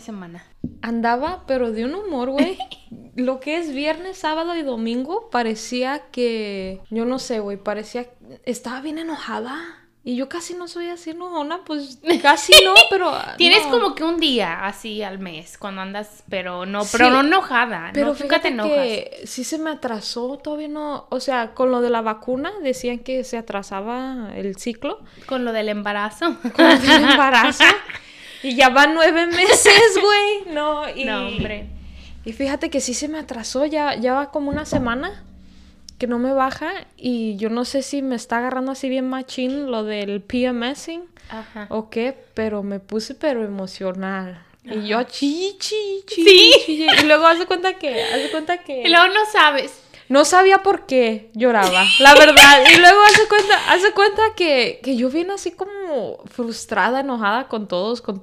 semana? Andaba, pero de un humor, güey. Lo que es viernes, sábado y domingo, parecía que. Yo no sé, güey. Parecía. Estaba bien enojada. Y yo casi no soy así enojona, pues casi no, pero. Tienes no. como que un día así al mes cuando andas, pero no, pero no enojada. Pero no, nunca te fíjate enojas. que sí se me atrasó, todavía no. O sea, con lo de la vacuna decían que se atrasaba el ciclo Con lo del embarazo. con el embarazo. y ya van nueve meses, güey. No, y. No, hombre. Y fíjate que sí se me atrasó, ya, ya va como una semana que no me baja y yo no sé si me está agarrando así bien machín lo del PMSing Ajá. o qué, pero me puse pero emocional. Y yo chi, chi, chi, Sí. chi, Y luego hace cuenta que, hace cuenta que... Y luego no sabes. No sabía por qué lloraba, la verdad. Y luego hace cuenta, hace cuenta que, que yo vine así como frustrada, enojada con todos, con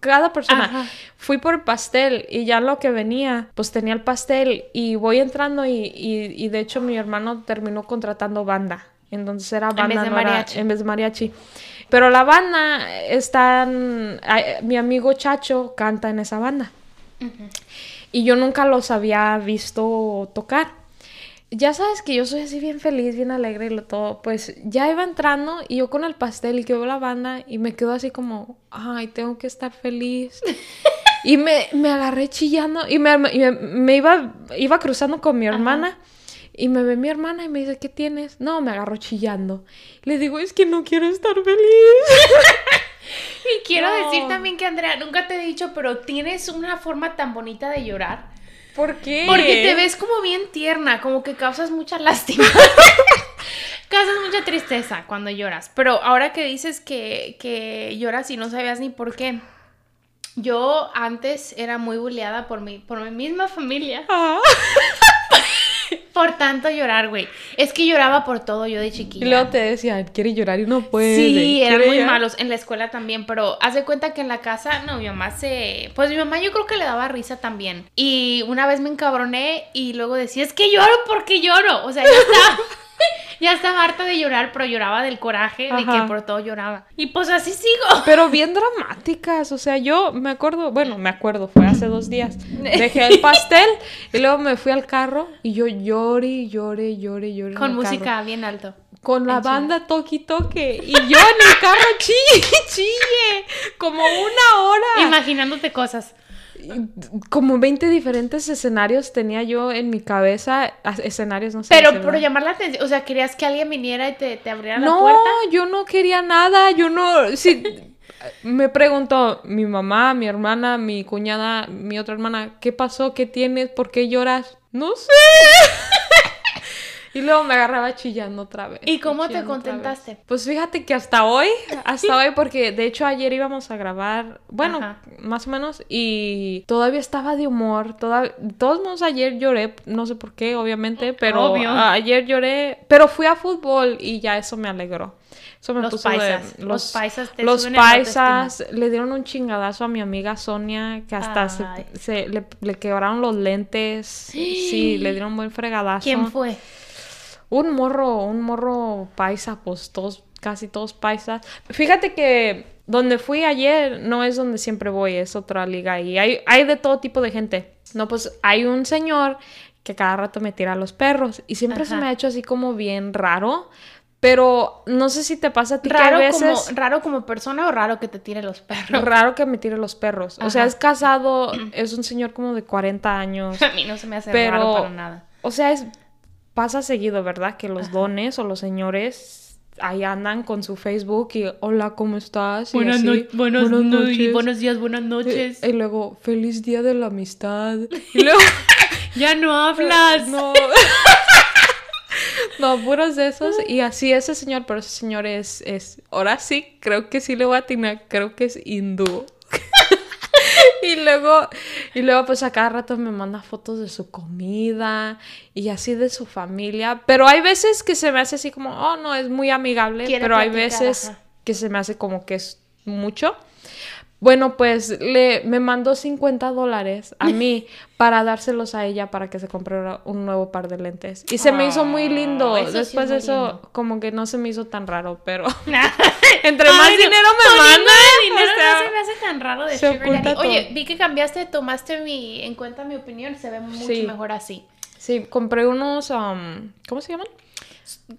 cada persona. Ajá. Fui por el pastel y ya lo que venía, pues tenía el pastel y voy entrando y, y, y de hecho mi hermano terminó contratando banda. Entonces era En banda, vez de no era- mariachi. en vez de mariachi. Pero la banda están, mi amigo Chacho canta en esa banda. Y yo nunca los había visto tocar. Ya sabes que yo soy así bien feliz, bien alegre y lo todo. Pues ya iba entrando y yo con el pastel y que veo la banda y me quedo así como, ay, tengo que estar feliz. y me, me agarré chillando y me, me, me iba, iba cruzando con mi hermana. Y me ve mi hermana y me dice, ¿qué tienes? No, me agarró chillando. Le digo, es que no quiero estar feliz. Y quiero No. decir también que Andrea, nunca te he dicho, pero tienes una forma tan bonita de llorar. ¿Por qué? Porque te ves como bien tierna, como que causas mucha lástima. causas mucha tristeza cuando lloras. Pero ahora que dices que, que lloras y no sabías ni por qué. Yo antes era muy bulleada por mi, por mi misma familia. Ah. Por tanto llorar, güey. Es que lloraba por todo yo de Y chiquilla. luego te decían, quiere llorar y no puede. Sí, eran muy llorar". malos en la escuela también, pero haz de cuenta que en la casa, no, mi mamá se... Pues mi mamá yo creo que le daba risa también. Y una vez me encabroné y luego decía, es que lloro porque lloro. O sea, ya estaba, ya estaba harta de llorar, pero lloraba del coraje de que por todo lloraba. Y pues así sigo. Pero bien dramáticas, o sea, yo me acuerdo, bueno, me acuerdo, fue hace dos días. Dejé el pastel y luego me fui al carro y yo lloré, lloré, lloré, lloré. en Con el música carro. bien alto. Con la en banda toque y toque. Y yo en el carro chille, chille. Como una hora. Imaginándote cosas. Como 20 diferentes escenarios tenía yo en mi cabeza. Escenarios, no sé. Pero si por llama. llamar la atención, o sea, querías que alguien viniera y te, te abriera la No, puerta. yo no quería nada, yo no, sí, me preguntó mi mamá, mi hermana, mi cuñada, mi otra hermana, ¿qué pasó? ¿Qué tienes? ¿Por qué lloras? No sé. y luego me agarraba chillando otra vez. ¿Y cómo te contentaste? Pues fíjate que hasta hoy, hasta hoy, porque de hecho ayer íbamos a grabar, bueno, Ajá. más o menos, y todavía estaba de humor, toda, todos modos ayer lloré, no sé por qué, obviamente, pero Obvio. ayer lloré, pero fui a fútbol y ya eso me alegró. Eso me Los puso de- paisas, los paisas te los paisas le dieron un chingadazo a mi amiga Sonia que hasta se- le, le quebraron los lentes. Sí, le dieron un buen fregadazo. ¿Quién fue? Un morro, un morro paisa, pues todos, casi todos paisas. Fíjate que donde fui ayer no es donde siempre voy, es otra liga y hay, hay de todo tipo de gente. No, pues hay un señor que cada rato me tira a los perros y siempre se me ha hecho así como bien raro, pero no sé si te pasa a ti ¿Raro, que a veces... como, ¿Raro como persona o raro que te tire los perros? Raro que me tire los perros. O sea, es casado, es un señor como de 40 años. A mí no se me hace Pero- raro para nada. O sea, es pasa seguido, ¿verdad? Que los dones o los señores ahí andan con su Facebook y hola, ¿cómo estás? Y Buenas, así, no- buenos, "Buenas no- y noches". buenos días, buenas Y, noches. y luego, feliz día de la amistad. Y luego, ya no hablas. no. No, puros de esos. Y así ese señor, pero ese señor es, es, ahora sí, creo que sí le voy a atinar, creo que es hindú. Y luego, y luego pues a cada rato me manda fotos de su comida y así de su familia. Pero hay veces que se me hace así como, oh no, es muy amigable, Quiere pero hay veces ajá. que se me hace como que es mucho. Bueno, pues le, me mandó 50 dólares a mí para dárselos a ella para que se comprara un nuevo par de lentes. Y se me hizo muy lindo. Ah, sí es Después de eso, lindo. como que no se me hizo tan raro, pero entre más no, dinero me manda, de dinero o sea, no se me hace tan raro de Sugar. Oye, vi que cambiaste, tomaste mi, en cuenta mi opinión, se ve mucho Sí. mejor así. Sí, compré unos, um, ¿cómo se llaman?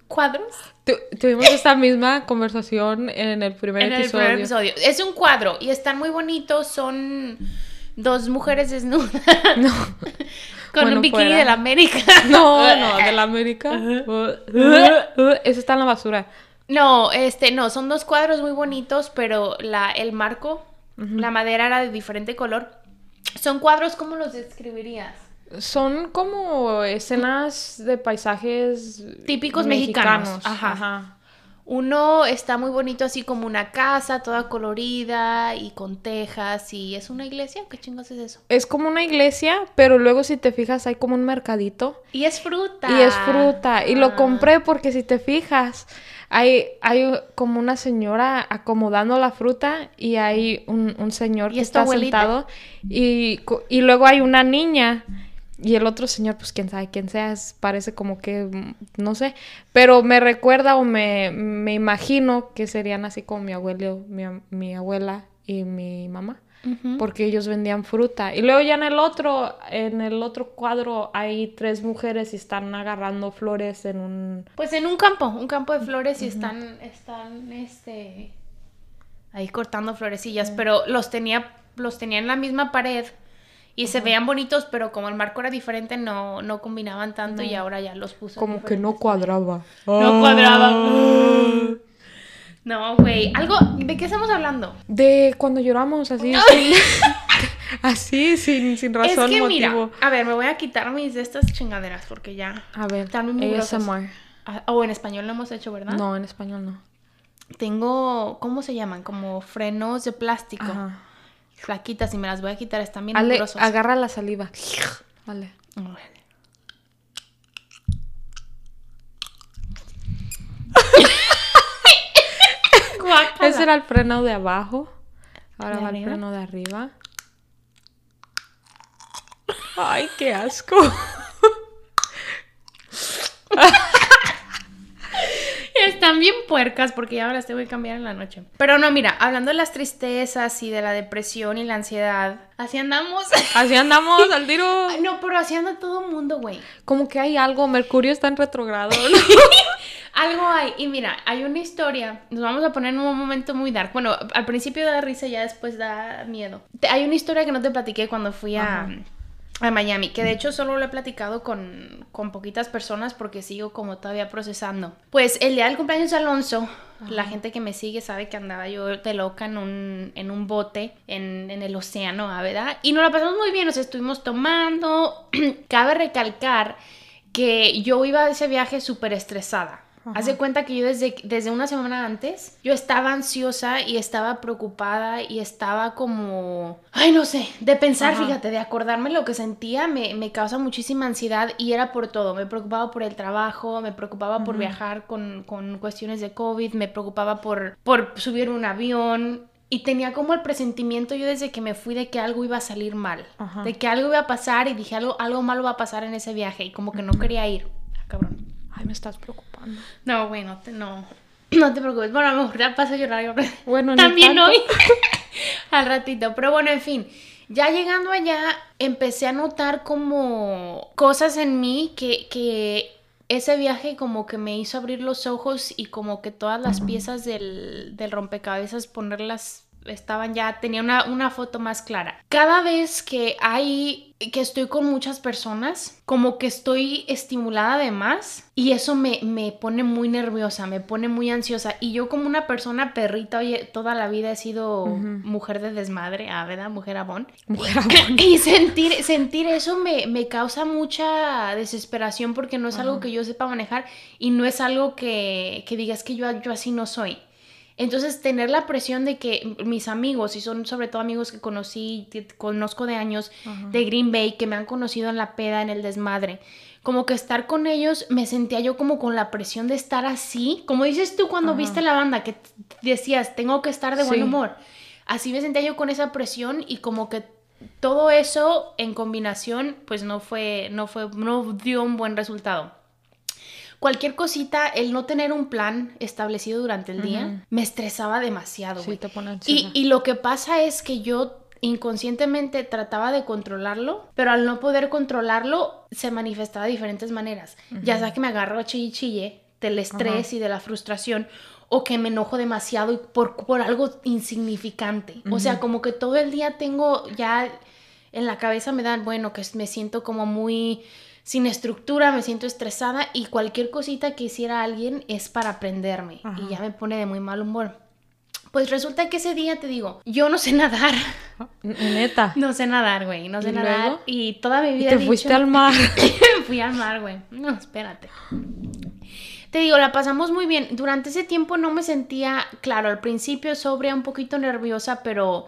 ¿Cuadros? Tu- tuvimos esta misma conversación en el primer en el episodio. primer episodio. Es un cuadro y están muy bonitos, son dos mujeres desnudas No, con Bueno, un bikini fuera. de la América. no, no, de la América. Eso está en la basura. No, este, no, son dos cuadros muy bonitos, pero la, el marco, la madera era de diferente color. Son cuadros, ¿cómo los describirías? Son como escenas de paisajes Típicos mexicanos, ajá. Uno está muy bonito así como una casa, toda colorida y con tejas y es una iglesia, ¿qué chingos es eso? Es como una iglesia, pero luego si te fijas hay como un mercadito Y es fruta. y es fruta. Y Ah. lo compré porque si te fijas hay, hay como una señora acomodando la fruta y hay un, un señor ¿Y que está abuelita? sentado y, y luego hay una niña. Y el otro señor, pues quién sabe quién sea, es- parece como que, mm, no sé, pero me recuerda o me, me imagino que serían así como mi abuelo, mi, mi abuela y mi mamá, porque ellos vendían fruta. Y luego ya en el otro, en el otro cuadro hay tres mujeres y están agarrando flores en un... Pues en un campo, un campo de flores y están, están, este, ahí cortando florecillas, pero los tenía, los tenía en la misma pared y se veían bonitos, pero como el marco era diferente, no, no combinaban tanto y ahora ya los puso. Como que no cuadraba. No cuadraba. No, güey. Algo. ¿De qué estamos hablando? De cuando lloramos así, sin, así, sin, sin razón, es que motivo. mira, a ver, me voy a quitar mis de estas chingaderas porque ya. A ver, Están muy. ASMR. Ah, O en español lo hemos hecho, ¿verdad? No, en español no. Tengo, ¿cómo se llaman? Como frenos de plástico. Ajá. Flaquitas y me las voy a quitar, están bien Ale, agarra la saliva. Vale. Ese era el freno de abajo. Ahora ¿De va el freno de arriba. Ay, qué asco. Están bien puercas porque ya me las tengo que cambiar en la noche. Pero no, mira, hablando de las tristezas y de la depresión y la ansiedad, así andamos. Así andamos al tiro. Ay, no, pero así anda todo el mundo, güey. Como que hay algo. Mercurio está en retrogrado. Algo hay. Y mira, hay una historia. Nos vamos a poner en un momento muy dark. Bueno, al principio da risa, ya después da miedo. Hay una historia que no te platiqué cuando fui a, Ajá. A Miami, que de hecho solo lo he platicado con, con poquitas personas porque sigo como todavía procesando. Pues el día del cumpleaños de Alonso, la gente que me sigue sabe que andaba yo de loca en un, en un bote en, en el océano, ¿ah, ¿verdad? Y nos la pasamos muy bien, nos estuvimos tomando. Cabe recalcar que yo iba a ese viaje súper estresada. Ajá. Haz de cuenta que yo desde, desde una semana antes, yo estaba ansiosa y estaba preocupada y estaba como, ay, no sé, de pensar, Ajá. fíjate, de acordarme lo que sentía, me, me causa muchísima ansiedad y era por todo. Me preocupaba por el trabajo, me preocupaba por viajar con, con cuestiones de COVID, me preocupaba por, por subir un avión. Y tenía como el presentimiento yo desde que me fui de que algo iba a salir mal, Ajá. de que algo iba a pasar y dije algo, algo malo va a pasar en ese viaje y como que no quería ir. Ah, cabrón. Ay, me estás preocupando. No, güey, no te, no, no te preocupes. Bueno, a lo mejor ya paso a llorar. Bueno, También hoy. Al ratito. Pero bueno, en fin. Ya llegando allá, empecé a notar como cosas en mí que, que ese viaje como que me hizo abrir los ojos y como que todas las piezas del, del rompecabezas ponerlas estaban ya, tenía una, una foto más clara. Cada vez que hay, que estoy con muchas personas, como que estoy estimulada de más y eso me, me pone muy nerviosa, me pone muy ansiosa. Y yo como una persona perrita, oye, toda la vida he sido mujer de desmadre, ah, ¿verdad? Mujer abón. Mujer Y sentir, sentir eso me, me causa mucha desesperación porque no es algo que yo sepa manejar y no es algo que, que digas que yo, yo así no soy. Entonces, tener la presión de que mis amigos, y son sobre todo amigos que conocí, que conozco de años, de Green Bay, que me han conocido en la peda, en el desmadre, como que estar con ellos me sentía yo como con la presión de estar así, como dices tú cuando viste la banda que decías, tengo que estar de buen humor. Así me sentía yo con esa presión y como que todo eso en combinación pues no fue no fue no dio un buen resultado. Cualquier cosita, el no tener un plan establecido durante el día, me estresaba demasiado. Sí, te pone y, y lo que pasa es que yo inconscientemente trataba de controlarlo, pero al no poder controlarlo se manifestaba de diferentes maneras. Ya sea que me agarro a chille chille del estrés y de la frustración o que me enojo demasiado y por, por algo insignificante. O sea, como que todo el día tengo ya en la cabeza me dan, bueno, que me siento como muy sin estructura, me siento estresada y cualquier cosita que hiciera alguien es para aprenderme y ya me pone de muy mal humor. Pues resulta que ese día te digo, yo no sé nadar. Neta. No sé nadar, güey. No sé nadar. Y toda mi vida. ¿Y te fuiste al mar. Fui al mar, güey. No, espérate. Te digo, la pasamos muy bien. Durante ese tiempo no me sentía, claro, al principio sobria, un poquito nerviosa, pero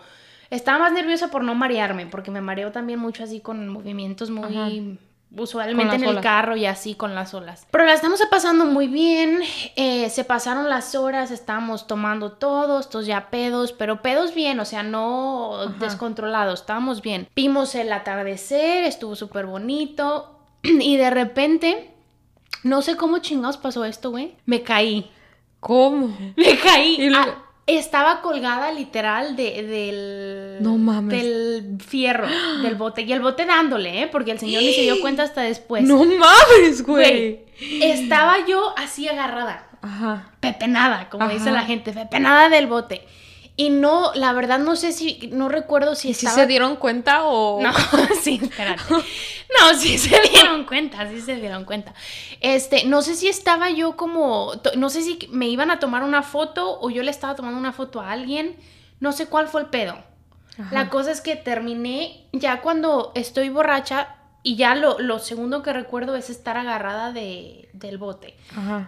estaba más nerviosa por no marearme, porque me mareo también mucho así con movimientos muy usualmente en el carro y así con las olas. Pero la estamos pasando muy bien, eh, se pasaron las horas, estábamos tomando todos, estos ya pedos, pero pedos bien, o sea, no descontrolados, estábamos bien. Vimos el atardecer, estuvo súper bonito y de repente, no sé cómo chingados pasó esto, güey, me caí. ¿Cómo? Me caí. Ah, estaba colgada literal de, del, no mames. del fierro del bote. Y el bote dándole, ¿eh? Porque el señor ni se dio cuenta hasta después. No mames, güey. Estaba yo así agarrada. Ajá. Pepenada, como dice la gente. Pepenada del bote. Y no, la verdad no sé si, no recuerdo si estaba... ¿Si se dieron cuenta o...? No, sí, espérate. No, sí se dieron cuenta, sí se dieron cuenta. Este, no sé si estaba yo como, no sé si me iban a tomar una foto o yo le estaba tomando una foto a alguien. No sé cuál fue el pedo. La cosa es que terminé ya cuando estoy borracha y ya lo, lo segundo que recuerdo es estar agarrada de, del bote.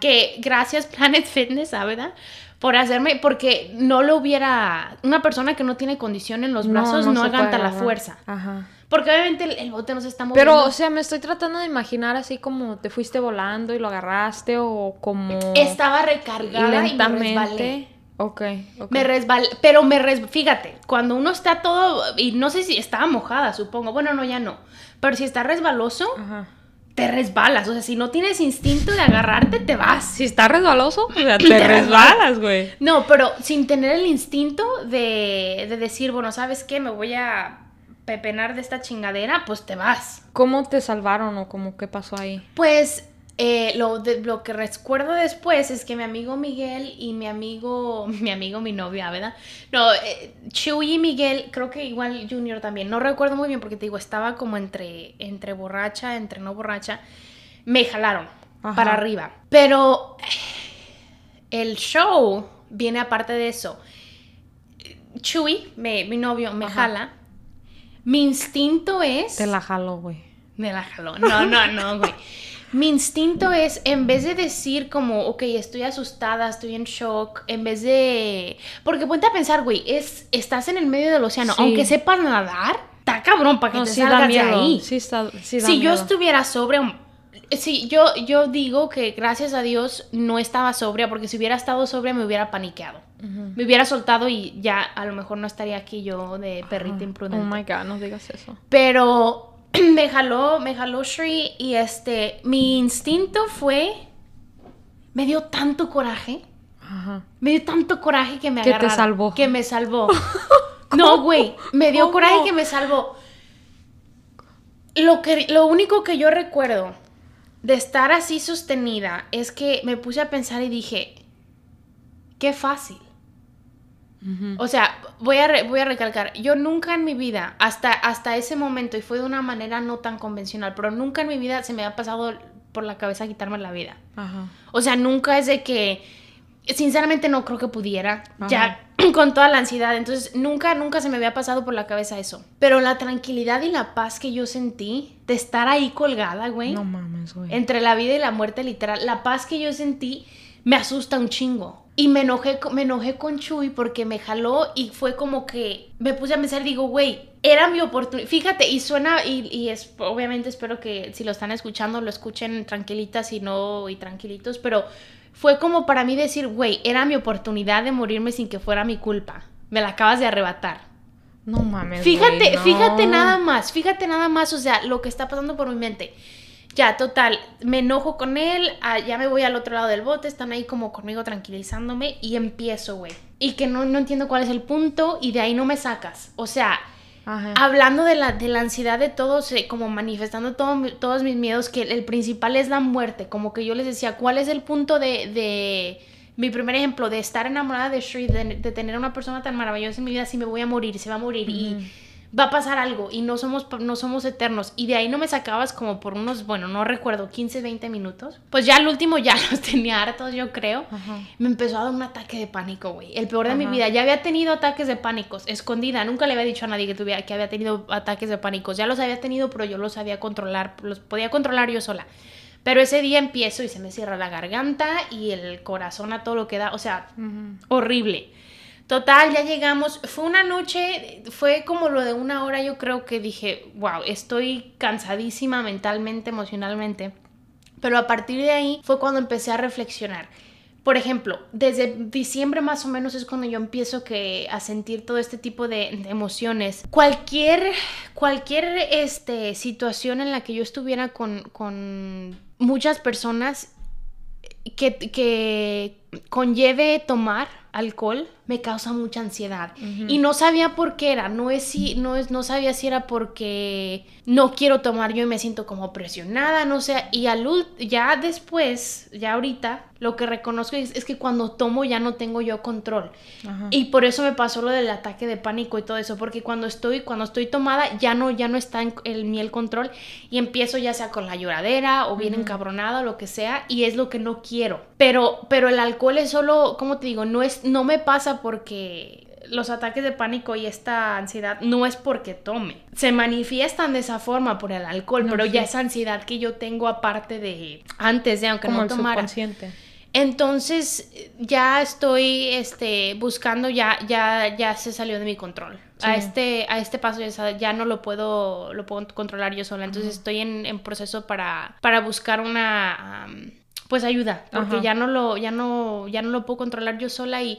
Que gracias Planet Fitness, ¿verdad? Por hacerme, porque no lo hubiera, una persona que no tiene condición en los brazos no, aguanta la fuerza. Ajá. Porque obviamente el, bote no se está moviendo. Pero, o sea, me estoy tratando de imaginar así como te fuiste volando y lo agarraste o como... Estaba recargada y me resbalé. Ok, Me resbalé, pero me resbalé, fíjate, cuando uno está todo, y no sé si estaba mojada, supongo, bueno, no, ya no, pero si está resbaloso, Ajá te resbalas. O sea, si no tienes instinto de agarrarte, te vas. Si está resbaloso, te, resbalas, güey. No, pero sin tener el instinto de, de decir, bueno, ¿sabes qué? Me voy a pepenar de esta chingadera, pues te vas. ¿Cómo te salvaron o cómo qué pasó ahí? Pues eh, lo, de, lo que recuerdo después es que mi amigo Miguel y mi amigo, mi amigo, mi novia, ¿verdad? No, eh, Chuy y Miguel, creo que igual Junior también, no recuerdo muy bien porque te digo, estaba como entre, entre borracha, entre no borracha, me jalaron para arriba. Pero el show viene aparte de eso. Chuy, mi novio, me jala. Mi instinto es... Te la jaló, güey. Me la jaló. No, no, no, güey. Mi instinto es, en vez de decir como, ok, estoy asustada, estoy en shock, en vez de... Porque ponte a pensar, güey, es, estás en el medio del océano, aunque sepas nadar, está cabrón para que te salgas de ahí. Sí, está, sí si yo estuviera sobria, sí, yo, yo digo que gracias a Dios no estaba sobria, porque si hubiera estado sobria me hubiera paniqueado. Me hubiera soltado y ya a lo mejor no estaría aquí yo de perrita imprudente. Oh my god, no digas eso. Pero me jaló, me jaló Shri y este, mi instinto fue, me dio tanto coraje. Ajá. Me dio tanto coraje que me Que te salvó. Que me salvó. no, güey, me dio coraje que me salvó. Lo, que, lo único que yo recuerdo de estar así sostenida es que me puse a pensar y dije, qué fácil. O sea, voy a, voy a recalcar, yo nunca en mi vida, hasta, hasta ese momento, y fue de una manera no tan convencional, pero nunca en mi vida se me ha pasado por la cabeza quitarme la vida. O sea, nunca es de que, sinceramente no creo que pudiera, ya con toda la ansiedad, entonces nunca, nunca se me había pasado por la cabeza eso. Pero la tranquilidad y la paz que yo sentí de estar ahí colgada, güey. No mames, güey. Entre la vida y la muerte, literal, la paz que yo sentí me asusta un chingo. Y me enojé, me enojé con Chuy porque me jaló y fue como que me puse a pensar, digo, güey, era mi oportunidad. Fíjate, y suena, y, y, es, obviamente espero que si lo están escuchando, lo escuchen tranquilitas y no, y tranquilitos, pero fue como para mí decir, güey, era mi oportunidad de morirme sin que fuera mi culpa. Me la acabas de arrebatar. No mames. Fíjate, güey, no. fíjate nada más, fíjate nada más, o sea, lo que está pasando por mi mente. Ya, total, me enojo con él, ah, ya me voy al otro lado del bote, están ahí como conmigo tranquilizándome y empiezo, güey. Y que no, no entiendo cuál es el punto y de ahí no me sacas. O sea, Ajá. hablando de la, de la ansiedad de todos, eh, como manifestando todo todos mis miedos, que el, principal es la muerte. Como que yo les decía, ¿cuál es el punto de, de mi primer ejemplo, de estar enamorada de Shri, de, de tener a una persona tan maravillosa en mi vida, si me voy a morir, se va a morir y va a pasar algo y no somos, no somos eternos. Y de ahí no me sacabas como por unos, bueno, no recuerdo, 15, 20 minutos. Pues ya al último ya los tenía hartos, yo creo. Ajá. Me empezó a dar un ataque de pánico, güey. El peor de mi vida. Ya había tenido ataques de pánicos, escondida. Nunca le había dicho a nadie que, tuviera, que había tenido ataques de pánicos. Ya los había tenido, pero yo los sabía controlar. Los podía controlar yo sola. Pero ese día empiezo y se me cierra la garganta y el corazón a todo lo que da. O sea, horrible. Total, ya llegamos. Fue una noche, fue como lo de una hora, yo creo que dije, wow, estoy cansadísima mentalmente, emocionalmente. Pero a partir de ahí fue cuando empecé a reflexionar. Por ejemplo, desde diciembre más o menos es cuando yo empiezo a sentir todo este tipo de, de emociones. Cualquier, cualquier este, situación en la que yo estuviera con, con muchas personas que, que conlleve tomar alcohol me causa mucha ansiedad. Y no sabía por qué era no es si no es no sabía si era porque no quiero tomar yo y me siento como presionada no sé y al ya después ya ahorita lo que reconozco es, es que cuando tomo ya no tengo yo control. Ajá. y por eso me pasó lo del ataque de pánico y todo eso, porque cuando estoy, cuando estoy tomada ya no, ya no está en el, mí el control y empiezo ya sea con la lloradera o bien encabronada o lo que sea y es lo que no quiero. Pero, pero el alcohol es solo, como te digo, no es, no me pasa porque los ataques de pánico y esta ansiedad no es porque tome. Se manifiestan de esa forma por el alcohol, No, pero sí. ya esa ansiedad que yo tengo aparte de antes de aunque Como no tomara. Entonces ya estoy este, buscando, ya, ya, ya se salió de mi control. A, Sí. este, a este paso ya, ya no lo puedo, lo puedo controlar yo sola. Entonces estoy en, en proceso para, para buscar una am, pues ayuda. Porque Ajá. ya no lo, ya no, ya no lo puedo controlar yo sola y.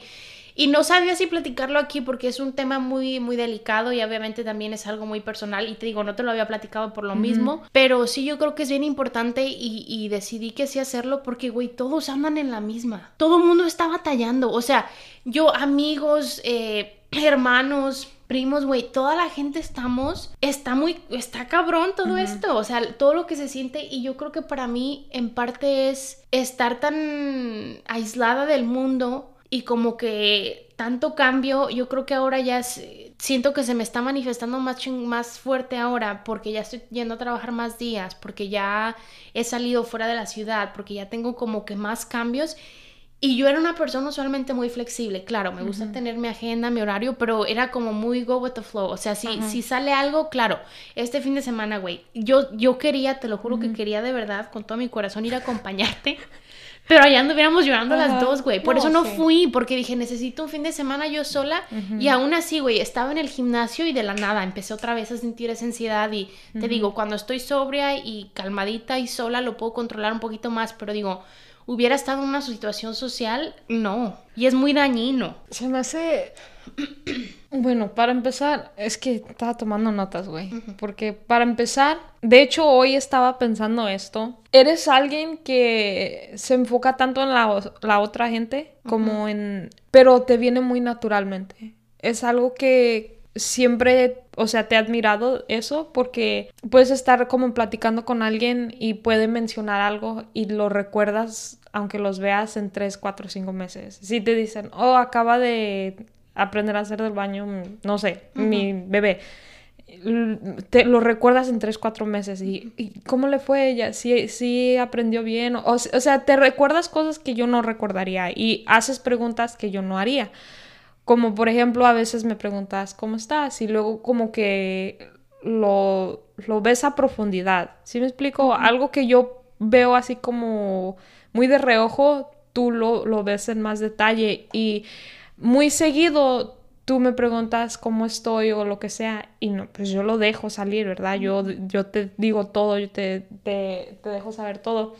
Y no sabía si platicarlo aquí porque es un tema muy, muy delicado y obviamente también es algo muy personal. Y te digo, no te lo había platicado por lo mismo. Pero sí, yo creo que es bien importante y, y decidí que sí hacerlo porque, güey, todos andan en la misma. Todo el mundo está batallando. O sea, yo, amigos, eh, hermanos, primos, güey, toda la gente estamos, está muy, está cabrón todo esto, o sea, todo lo que se siente y yo creo que para mí en parte es estar tan aislada del mundo y como que tanto cambio, yo creo que ahora ya es- siento que se me está manifestando más, más fuerte ahora porque ya estoy yendo a trabajar más días, porque ya he salido fuera de la ciudad, porque ya tengo como que más cambios. Y yo era una persona usualmente muy flexible, claro, me gusta tener mi agenda, mi horario, pero era como muy go with the flow, o sea, si, si sale algo, claro, este fin de semana, güey, yo, yo quería, te lo juro que quería de verdad, con todo mi corazón, ir a acompañarte, pero allá anduviéramos llorando las dos, güey, por No, eso no sí. fui, porque dije, necesito un fin de semana yo sola, y aún así, güey, estaba en el gimnasio y de la nada empecé otra vez a sentir esa ansiedad. Y te digo, cuando estoy sobria y calmadita y sola lo puedo controlar un poquito más, pero digo, hubiera estado en una situación social, no. Y es muy dañino. Se me hace. Bueno, para empezar, es que estaba tomando notas, güey. Porque para empezar, de hecho, hoy estaba pensando esto. Eres alguien que se enfoca tanto en la, la otra gente como en. Pero te viene muy naturalmente. Es algo que siempre, o sea, te he admirado eso porque puedes estar como platicando con alguien y puede mencionar algo y lo recuerdas aunque los veas en 3, 4, 5 meses. Si te dicen, oh, acaba de aprender a hacer del baño, mm, no sé, mi bebé. Te lo recuerdas en 3, 4 meses y, y ¿cómo le fue ella? ¿Sí, sí aprendió bien? O, o sea, te recuerdas cosas que yo no recordaría y haces preguntas que yo no haría. Como por ejemplo, a veces me preguntas, ¿cómo estás? Y luego como que lo, lo ves a profundidad. ¿Sí me explico? Algo que yo veo así como muy de reojo, tú lo, lo ves en más detalle y muy seguido tú me preguntas cómo estoy o lo que sea y no, pues yo lo dejo salir, ¿verdad? Yo, yo te digo todo, yo te, te, te dejo saber todo.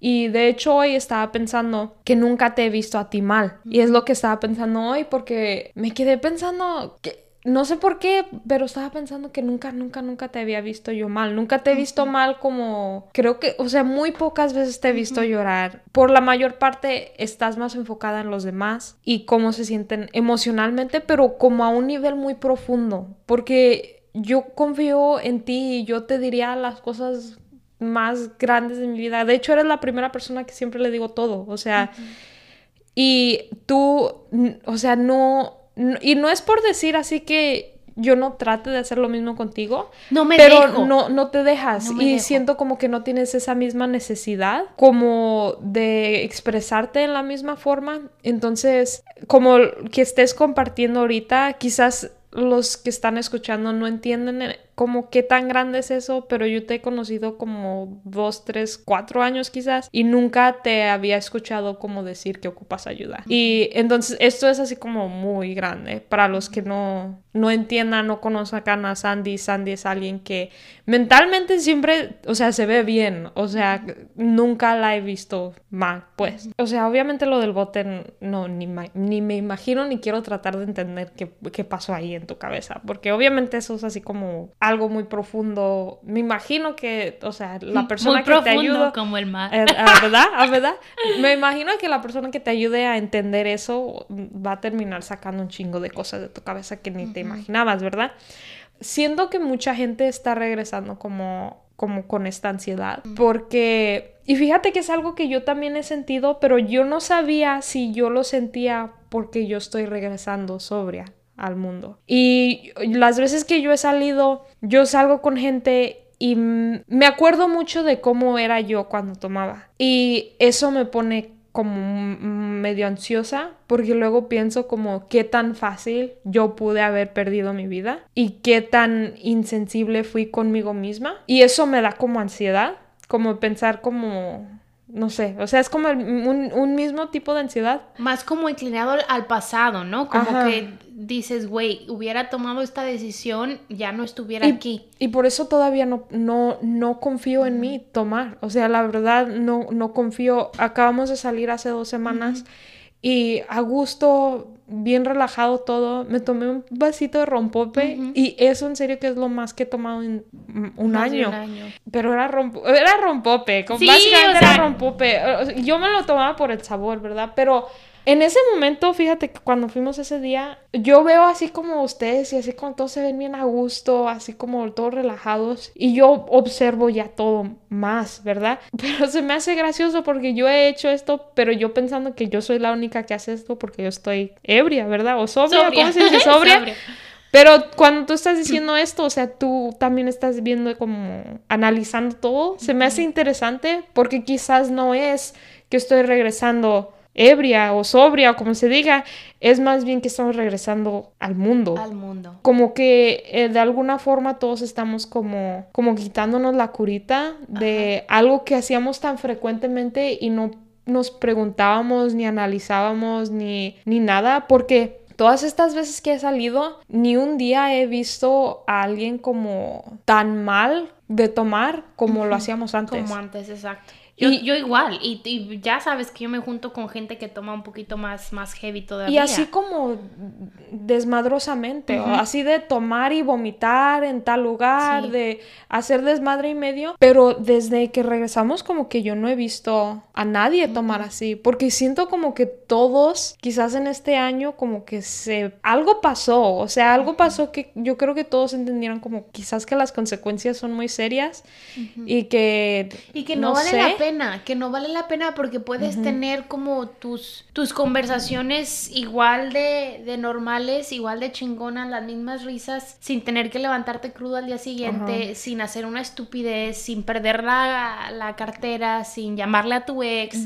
Y de hecho hoy estaba pensando que nunca te he visto a ti mal. Y es lo que estaba pensando hoy porque me quedé pensando que no sé por qué, pero estaba pensando que nunca, nunca, nunca te había visto yo mal. Nunca te he visto mal como, creo que, o sea, muy pocas veces te he visto llorar. Por la mayor parte estás más enfocada en los demás y cómo se sienten emocionalmente, pero como a un nivel muy profundo. Porque yo confío en ti y yo te diría las cosas más grandes de mi vida. De hecho, eres la primera persona que siempre le digo todo. O sea, y tú, o sea, no y no es por decir así que yo no trate de hacer lo mismo contigo. No me pero no no te dejas y siento como que no tienes esa misma necesidad como de expresarte en la misma forma. Entonces, como que estés compartiendo ahorita, quizás los que están escuchando no entienden como qué tan grande es eso, pero yo te he conocido como dos, tres, cuatro años quizás y nunca te había escuchado como decir que ocupas ayuda. Y entonces esto es así como muy grande para los que no, no entiendan, no conozcan a Sandy. Sandy es alguien que mentalmente siempre, o sea, se ve bien, o sea, nunca la he visto mal, pues. O sea, obviamente lo del bote no, ni, ni me imagino ni quiero tratar de entender qué, qué pasó ahí en tu cabeza, porque obviamente eso es así como algo muy profundo. Me imagino que, o sea, la persona que te ayuda. como el mar. Eh, ah, ¿Verdad? ¿A ah, ¿Verdad? Me imagino que la persona que te ayude a entender eso va a terminar sacando un chingo de cosas de tu cabeza que ni te imaginabas, ¿verdad? Siento que mucha gente está regresando como, como con esta ansiedad. Porque. Y fíjate que es algo que yo también he sentido, pero yo no sabía si yo lo sentía porque yo estoy regresando sobria al mundo. Y las veces que yo he salido, yo salgo con gente y me acuerdo mucho de cómo era yo cuando tomaba. Y eso me pone como medio ansiosa porque luego pienso como qué tan fácil yo pude haber perdido mi vida y qué tan insensible fui conmigo misma y eso me da como ansiedad como pensar como no sé, o sea, es como un, mismo tipo de ansiedad. Más como inclinado al pasado, ¿no? Como que dices, güey, hubiera tomado esta decisión, ya no estuviera aquí. Y por eso todavía no, no, no confío en mí tomar. O sea, la verdad, no, no confío. Acabamos de salir hace dos semanas y a gusto, bien relajado todo, me tomé un vasito de rompope y eso en serio que es lo más que he tomado en un, año. Pero era, era rompope, básicamente era rompope. Yo me lo tomaba por el sabor, ¿verdad? Pero en ese momento, fíjate que cuando fuimos ese día, yo veo así como ustedes y así como todos se ven bien a gusto, así como todos relajados y yo observo ya todo más, ¿verdad? Pero se me hace gracioso porque yo he hecho esto, pero yo pensando que yo soy la única que hace esto porque yo estoy ebria, ¿verdad? O sobria, ¿cómo se dice? Sobria. Pero cuando tú estás diciendo esto, o sea, tú también estás viendo como analizando todo, se me hace interesante porque quizás no es que estoy regresando ebria o sobria o como se diga, es más bien que estamos regresando al mundo. Al mundo. Como que eh, de alguna forma todos estamos como, como quitándonos la curita de algo que hacíamos tan frecuentemente y no nos preguntábamos ni analizábamos ni, ni nada porque todas estas veces que he salido, ni un día he visto a alguien como tan mal de tomar como lo hacíamos antes. Como antes, exacto. Yo, yo igual, y, ya sabes que yo me junto con gente que toma un poquito más, más heavy todavía. Y así como desmadrosamente, así de tomar y vomitar en tal lugar, de hacer desmadre y medio, pero desde que regresamos como que yo no he visto a nadie tomar así, porque siento como que todos, quizás en este año, como que se... algo pasó, o sea, algo pasó que yo creo que todos entendieron como quizás que las consecuencias son muy serias y que... Y que no, vale la pena que no vale la pena porque puedes tener como tus, tus conversaciones igual de, de, normales, igual de chingonas, las mismas risas, sin tener que levantarte crudo al día siguiente, sin hacer una estupidez, sin perder la, la cartera, sin llamarle a tu ex.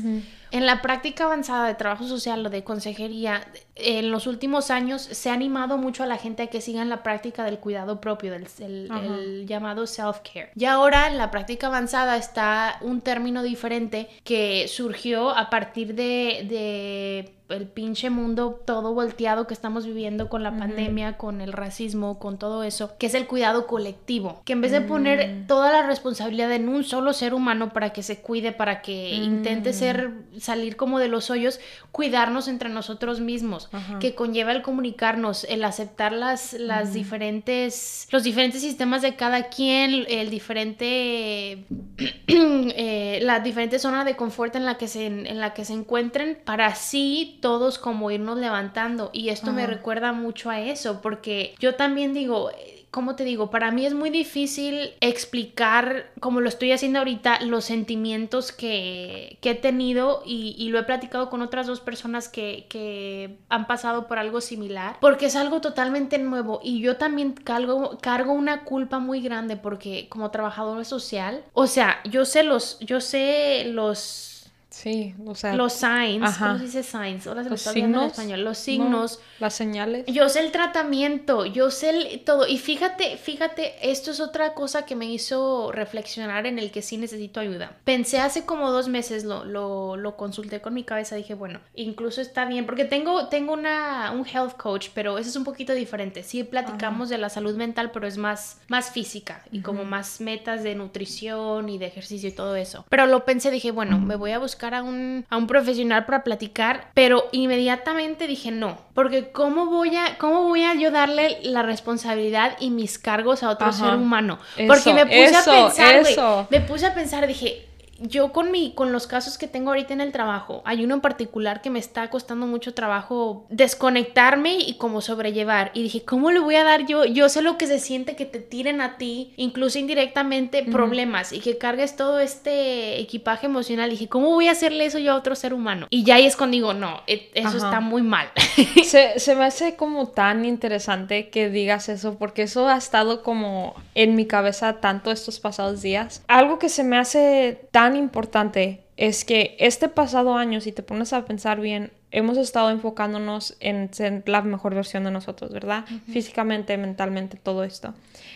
En la práctica avanzada de trabajo social o de consejería, en los últimos años se ha animado mucho a la gente a que sigan la práctica del cuidado propio, del el, llamado self-care. Y ahora en la práctica avanzada está un término diferente que surgió a partir de, de el pinche mundo todo volteado que estamos viviendo con la pandemia, con el racismo, con todo eso, que es el cuidado colectivo. Que en vez de poner mm. toda la responsabilidad en un solo ser humano para que se cuide, para que intente mm. ser, salir como de los hoyos, cuidarnos entre nosotros mismos, que conlleva el comunicarnos, el aceptar las, las diferentes, los diferentes sistemas de cada quien, el diferente, eh, la diferente zona de confort en la que se, en la que se encuentren para así todos como irnos levantando y esto me recuerda mucho a eso porque yo también digo, ¿cómo te digo? Para mí es muy difícil explicar, como lo estoy haciendo ahorita, los sentimientos que, he tenido y, lo he platicado con otras dos personas que, que, han pasado por algo similar, porque es algo totalmente nuevo y yo también cargo, cargo una culpa muy grande porque como trabajadora social, o sea, yo sé los, yo sé los Sí, o sea. Los signs. ¿Cómo se dice signs? Ahora se los signos, en español. Los signos. las señales. Yo sé el tratamiento, yo sé todo. Y fíjate, fíjate, esto es otra cosa que me hizo reflexionar en el que sí necesito ayuda. Pensé hace como dos meses, lo, lo, lo consulté con mi cabeza, dije, bueno, incluso está bien, porque tengo, tengo una, un health coach, pero eso es un poquito diferente. Sí platicamos de la salud mental, pero es más, más física y como más metas de nutrición y de ejercicio y todo eso. Pero lo pensé, dije, bueno, me voy a buscar a un, a un profesional para platicar, pero inmediatamente dije no, porque ¿cómo voy a, cómo voy a yo darle la responsabilidad y mis cargos a otro ser humano? Porque me puse a pensar, me puse a pensar, dije, yo con mi con los casos que tengo ahorita en el trabajo, hay uno en particular que me está costando mucho trabajo desconectarme y como sobrellevar y dije, ¿cómo le voy a dar yo? Yo sé lo que se siente que te tiren a ti, incluso indirectamente problemas y que cargues todo este equipaje emocional. Y dije, ¿cómo voy a hacerle eso yo a otro ser humano? Y ya ahí es cuando digo, no, e, eso está muy mal. se, se me hace como tan interesante que digas eso porque eso ha estado como en mi cabeza tanto estos pasados días. Algo que se me hace tan importante es que este pasado año, si te pones a pensar bien, hemos estado enfocándonos en ser la mejor versión de nosotros, ¿verdad? Físicamente, mentalmente, todo esto.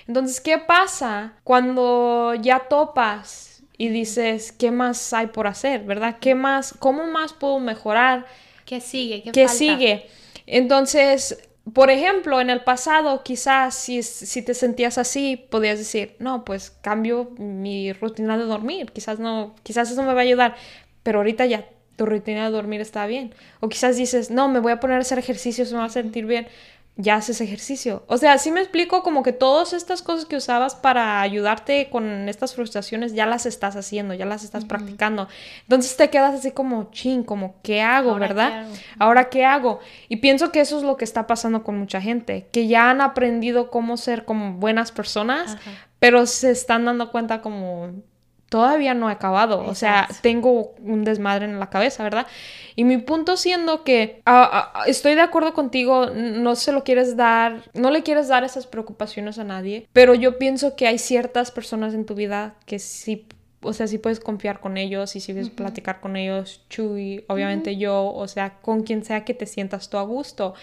Entonces, ¿qué pasa cuando ya topas y dices, ¿qué más hay por hacer, ¿verdad? ¿Qué más, cómo más puedo mejorar? ¿Qué sigue? ¿Qué, sigue? Entonces, por ejemplo, en el pasado, quizás si, si, te sentías así, podías decir, no, pues cambio mi rutina de dormir, quizás no, quizás eso me va a ayudar, pero ahorita ya tu rutina de dormir está bien. O quizás dices, no, me voy a poner a hacer ejercicios, me va a sentir bien ya haces ejercicio. O sea, sí me explico como que todas estas cosas que usabas para ayudarte con estas frustraciones ya las estás haciendo, ya las estás practicando. Entonces te quedas así como chin, como ¿qué hago, verdad? Ahora ¿qué hago? Y pienso que eso es lo que está pasando con mucha gente, que ya han aprendido cómo ser como buenas personas, pero se están dando cuenta como todavía no he acabado. O sea, tengo un desmadre en la cabeza, ¿verdad? Y mi punto siendo que ah, ah, estoy de acuerdo contigo, no se lo quieres dar, no le quieres dar esas preocupaciones a nadie, pero yo pienso que hay ciertas personas en tu vida que sí o sea, si puedes confiar con ellos y si puedes platicar con ellos, Chuy, obviamente yo, o sea, con quien sea que te sientas tú a gusto.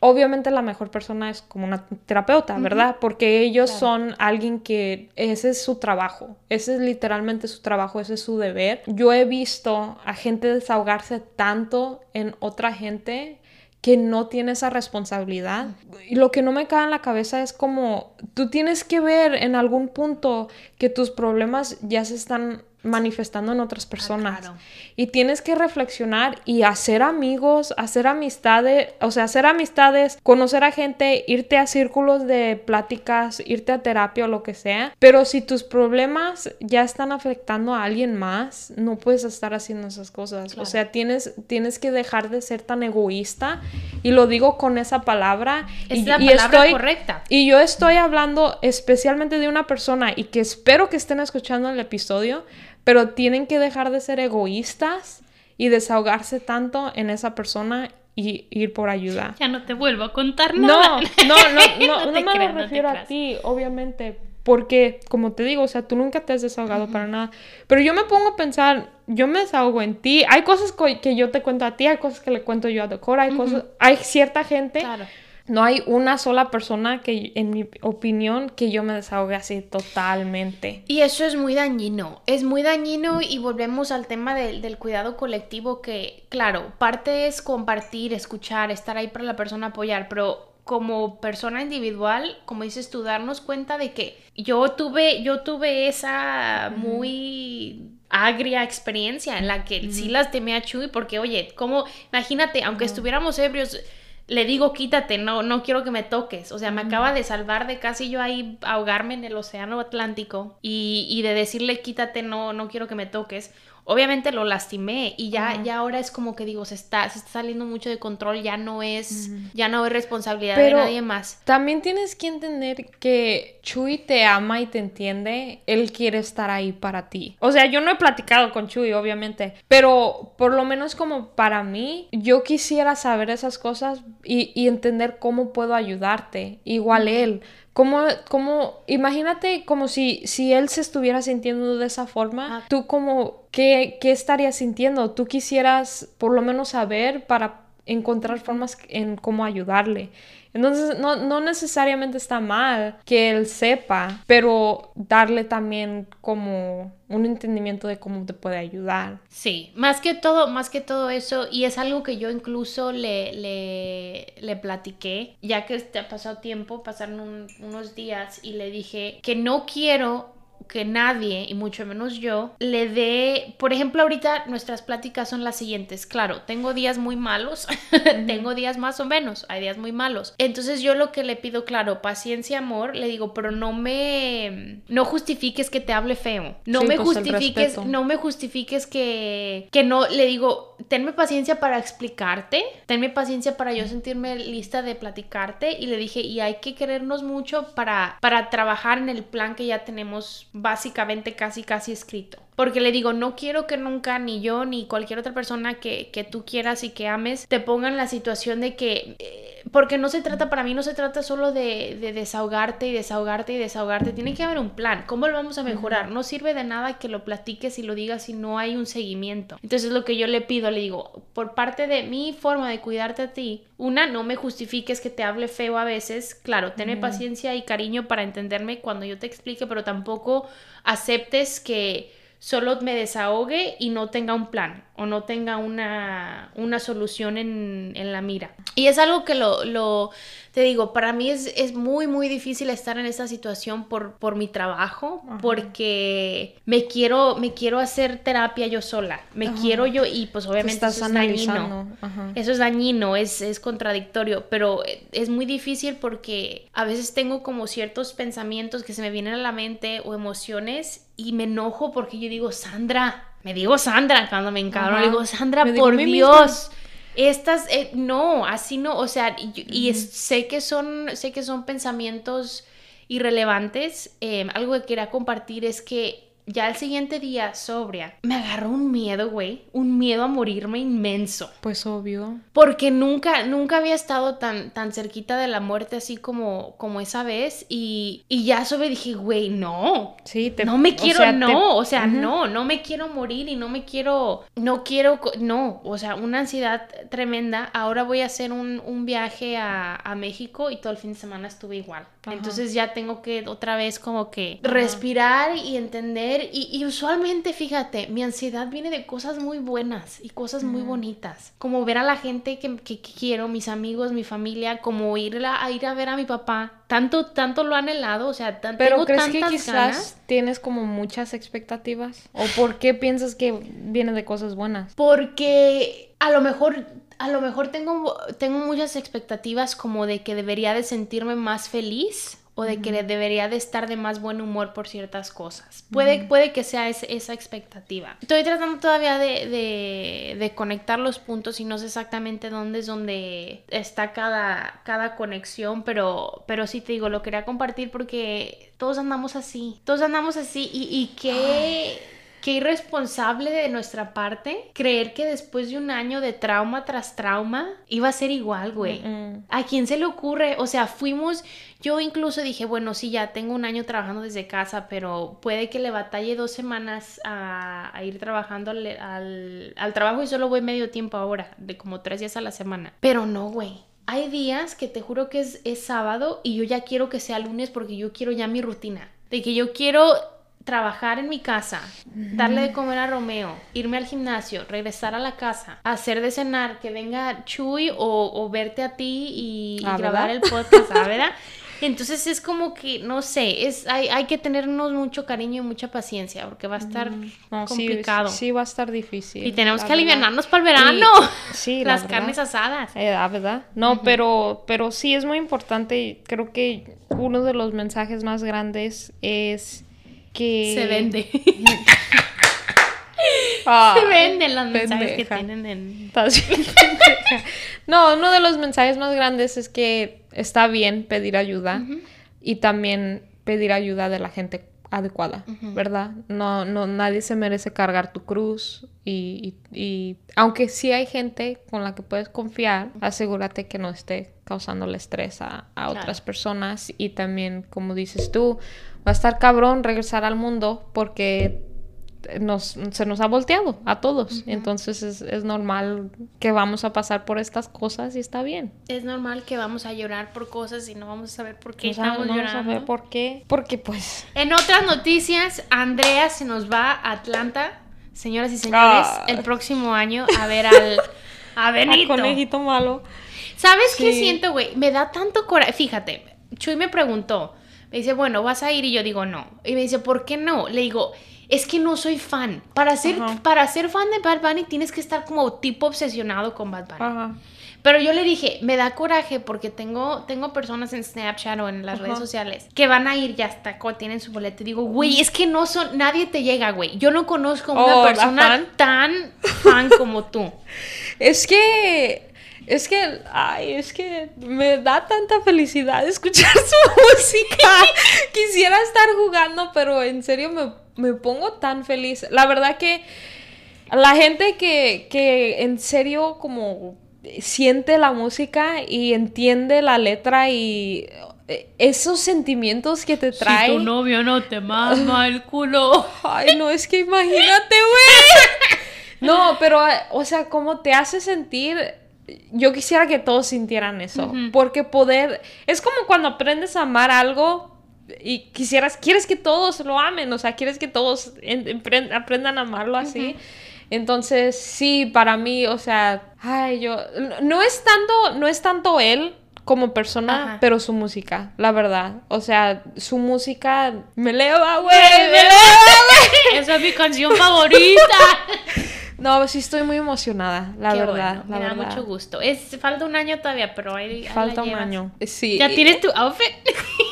Obviamente la mejor persona es como una terapeuta, ¿verdad? Porque ellos son alguien que ese es su trabajo, ese es literalmente su trabajo, ese es su deber. Yo he visto a gente desahogarse tanto en otra gente que no tiene esa responsabilidad. Y lo que no me cae en la cabeza es como tú tienes que ver en algún punto que tus problemas ya se están manifestando en otras ah, personas. Y tienes que reflexionar y hacer amigos, hacer amistades, o sea, hacer amistades, conocer a gente, irte a círculos de pláticas, irte a terapia o lo que sea. Pero si tus problemas ya están afectando a alguien más, no puedes estar haciendo esas cosas. O sea, tienes, tienes que dejar de ser tan egoísta. Y lo digo con esa palabra. Es y, la palabra correcta. Y yo estoy hablando especialmente de una persona y que espero que estén escuchando el episodio pero tienen que dejar de ser egoístas y desahogarse tanto en esa persona y ir por ayuda. Ya no te vuelvo a contar nada. No, no, no, no, no, me refiero a ti, obviamente, porque como te digo, o sea, tú nunca te has desahogado para nada. Pero yo me pongo a pensar, yo me desahogo en ti. Hay cosas que yo te cuento a ti, hay cosas que le cuento yo a Decora, hay cosas, hay cierta gente. Claro. No hay una sola persona que, en mi opinión, que yo me desahogue así totalmente. Y eso es muy dañino. Es muy dañino y volvemos al tema del cuidado colectivo que, claro, parte es compartir, escuchar, estar ahí para la persona, apoyar, pero como persona individual, como dices tú, darnos cuenta de que yo tuve, yo tuve esa muy agria experiencia en la que sí las temé a Chuy porque, oye, como, imagínate, aunque estuviéramos ebrios, le digo, quítate, no, no quiero que me toques. O sea, me acaba de salvar de casi yo ahí ahogarme en el océano Atlántico y, y de decirle, quítate, no, no quiero que me toques obviamente lo lastimé y ya, ya ahora es como que digo, se está, se está saliendo mucho de control, ya no es, ya no es responsabilidad de nadie más. También tienes que entender que Chuy te ama y te entiende, él quiere estar ahí para ti. O sea, yo no he platicado con Chuy, obviamente, pero por lo menos como para mí, yo quisiera saber esas cosas y, y entender cómo puedo ayudarte, igual él como, como, imagínate como si, si él se estuviera sintiendo de esa forma, tú como, ¿qué, ¿qué estarías sintiendo? Tú quisieras por lo menos saber para encontrar formas en cómo ayudarle. Entonces, no, no, necesariamente está mal que él sepa, pero darle también como un entendimiento de cómo te puede ayudar. Sí, más que todo, más que todo eso, y es algo que yo incluso le, le, le platiqué, ya que ha pasado tiempo, pasaron unos días, y le dije que no quiero que nadie, y mucho menos yo, le dé, por ejemplo, ahorita nuestras pláticas son las siguientes, claro, tengo días muy malos, tengo días más o menos, hay días muy malos. Entonces yo lo que le pido, claro, paciencia, amor, le digo, pero no me, no justifiques que te hable feo, no me pues, justifiques, no me justifiques que, que no, le digo, tenme paciencia para explicarte, tenme paciencia para yo sentirme lista de platicarte y le dije, y hay que querernos mucho para, para trabajar en el plan que ya tenemos básicamente casi casi escrito. Porque le digo, no quiero que nunca ni yo ni cualquier otra persona que, que tú quieras y que ames te ponga en la situación de que... Eh, porque no se trata, para mí no se trata solo de, de, desahogarte y desahogarte y desahogarte. Tiene que haber un plan. ¿Cómo lo vamos a mejorar? No sirve de nada que lo platiques y lo digas si no hay un seguimiento. Entonces lo que yo le pido, le digo, por parte de mi forma de cuidarte a ti, una, no me justifiques que te hable feo a veces. Claro, tenme paciencia y cariño para entenderme cuando yo te explique, pero tampoco aceptes que solo me desahogue y no tenga un plan o no tenga una, una solución en, en, la mira. Y es algo que lo, lo te digo, para mí es, es, muy, muy difícil estar en esta situación por, por mi trabajo, porque me quiero, me quiero hacer terapia yo sola, me quiero yo y pues obviamente eso es dañino. Eso es dañino, es, es contradictorio, pero es muy difícil porque a veces tengo como ciertos pensamientos que se me vienen a la mente o emociones y me enojo porque yo digo, Sandra, me digo Sandra cuando me encabro, digo, Sandra, por Dios. Estas, eh, no, así no, o sea, y, sé que son, sé que son pensamientos irrelevantes. Eh, algo que quería compartir es que ya el siguiente día, sobria, me agarró un miedo, güey. Un miedo a morirme inmenso. Pues obvio. Porque nunca, nunca había estado tan, tan cerquita de la muerte así como, como esa vez. Y, y ya sobre dije, güey, no. Sí, te, No me quiero, no. O sea, no, no me quiero morir y no me quiero, no quiero, no. O sea, una ansiedad tremenda. Ahora voy a hacer un, un viaje a, a, México y todo el fin de semana estuve igual. Entonces ya tengo que otra vez como que respirar y entender y, usualmente, fíjate, mi ansiedad viene de cosas muy buenas y cosas muy bonitas, como ver a la gente que, quiero, mis amigos, mi familia, como ir a, ir a ver a mi papá, tanto, tanto lo han helado, o sea, tanto Pero crees que quizás tienes como muchas expectativas? ¿O por qué piensas que viene de cosas buenas? Porque a lo mejor a lo mejor tengo, tengo muchas expectativas como de que debería de sentirme más feliz o de que debería de estar de más buen humor por ciertas cosas. Puede, puede que sea esa expectativa. Estoy tratando todavía de, de, conectar los puntos y no sé exactamente dónde es donde está cada, cada conexión, pero, pero sí te digo, lo quería compartir porque todos andamos así, todos andamos así y, y qué qué irresponsable de nuestra parte creer que después de un año de trauma tras trauma iba a ser igual, güey. ¿A quién se le ocurre? O sea, fuimos, yo incluso dije, bueno, sí, ya tengo un año trabajando desde casa, pero puede que le batalle dos semanas a, ir trabajando al, al trabajo y solo voy medio tiempo ahora, de como tres días a la semana. Pero no, güey hay días que te juro que es, es, sábado y yo ya quiero que sea lunes porque yo quiero ya mi rutina. De que yo quiero trabajar en mi casa, darle de comer a Romeo, irme al gimnasio, regresar a la casa, hacer de cenar, que venga Chuy o, verte a ti y, ah, grabar el podcast, ¿verdad? Entonces es como que, no sé, es, hay, hay que tenernos mucho cariño y mucha paciencia porque va a estar mm, complicado. Sí, va a estar difícil. Y tenemos que aliviarnos para el verano. sí, Las carnes asadas. Eh, ah, ¿verdad? No, pero, pero sí es muy importante. Creo que uno de los mensajes más grandes es que... Se vende. Ah, se venden los mensajes que tienen en... no, uno de los mensajes más grandes es que está bien pedir ayuda y también pedir ayuda de la gente adecuada, ¿verdad? No, no, nadie se merece cargar tu cruz y, y, aunque sí hay gente con la que puedes confiar, asegúrate que no esté causándole estrés a, otras personas y también, como dices tú, va a estar cabrón regresar al mundo porque nos, se nos ha volteado a todos. Entonces es, normal que vamos a pasar por estas cosas y está bien. Es normal que vamos a llorar por cosas y no vamos a saber por qué estamos llorando. Vamos a ver por qué. Porque pues... En otras noticias, Andrea se nos va a Atlanta, señoras y señores, ah. el próximo año a ver al... A Benito. conejito malo. ¿Sabes qué siento, güey? Me da tanto coraje. Fíjate, Chuy me preguntó, me dice, bueno, ¿vas a ir? Y yo digo, no. Y me dice, ¿por qué no? Le digo, es que no soy fan. Para ser, para ser fan de Bad Bunny tienes que estar como tipo obsesionado con Bad Bunny. Pero yo le dije, me da coraje porque tengo, tengo personas en Snapchat o en las redes sociales que van a ir ya hasta tienen su boleto. Y digo, güey, es que no son, nadie te llega, güey. Yo no conozco una oh, persona tan fan como tú. Es que es que, ay, es que me da tanta felicidad escuchar su música. Quisiera estar jugando, pero en serio me me pongo tan feliz. La verdad que la gente que, que en serio como siente la música y entiende la letra y eh, esos sentimientos que te trae. Si tu novio no te mama el culo. Ay, no, es que imagínate, güey. No, pero, o sea, cómo te hace sentir. Yo quisiera que todos sintieran eso. Porque poder. Es como cuando aprendes a amar algo y quisieras, quieres que todos lo amen, o sea, quieres que todos aprendan a amarlo así. Entonces, sí, para mí, o sea, ay, yo, no es tanto, no es tanto él como persona, pero su música, la verdad. O sea, su música me eleva, güey, me eleva, güey. Esa es mi canción favorita. No, sí estoy muy emocionada, la verdad. me da mucho gusto. Es, falta un año todavía, pero ahí, Falta un año. Sí. ¿Ya tienes tu outfit?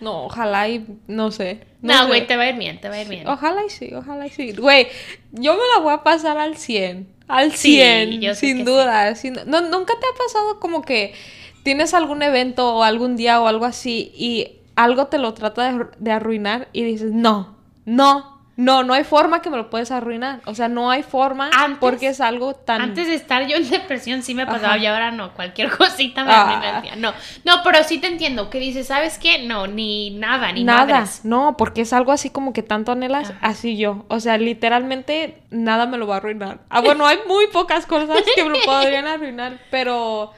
No, ojalá y no sé. No, güey, te va a ir bien, te va a ir bien. Ojalá y sí, ojalá y sí. Güey, yo me la voy a pasar al 100. Al 100, sin duda. no, ¿Nunca te ha pasado como que tienes algún evento o algún día o algo así y algo te lo trata de arruinar y dices, no, no, no, no hay forma que me lo puedes arruinar. O sea, no hay forma porque es algo tan... Antes de estar yo en depresión sí me pasaba y ahora no. Cualquier cosita me ah. No, no, pero sí te entiendo. Que dices, ¿sabes qué? No, ni nada, ni nada. No, porque es algo así como que tanto anhelas, así yo. O sea, literalmente nada me lo va a arruinar. Ah, bueno, hay muy pocas cosas que me lo podrían arruinar, pero...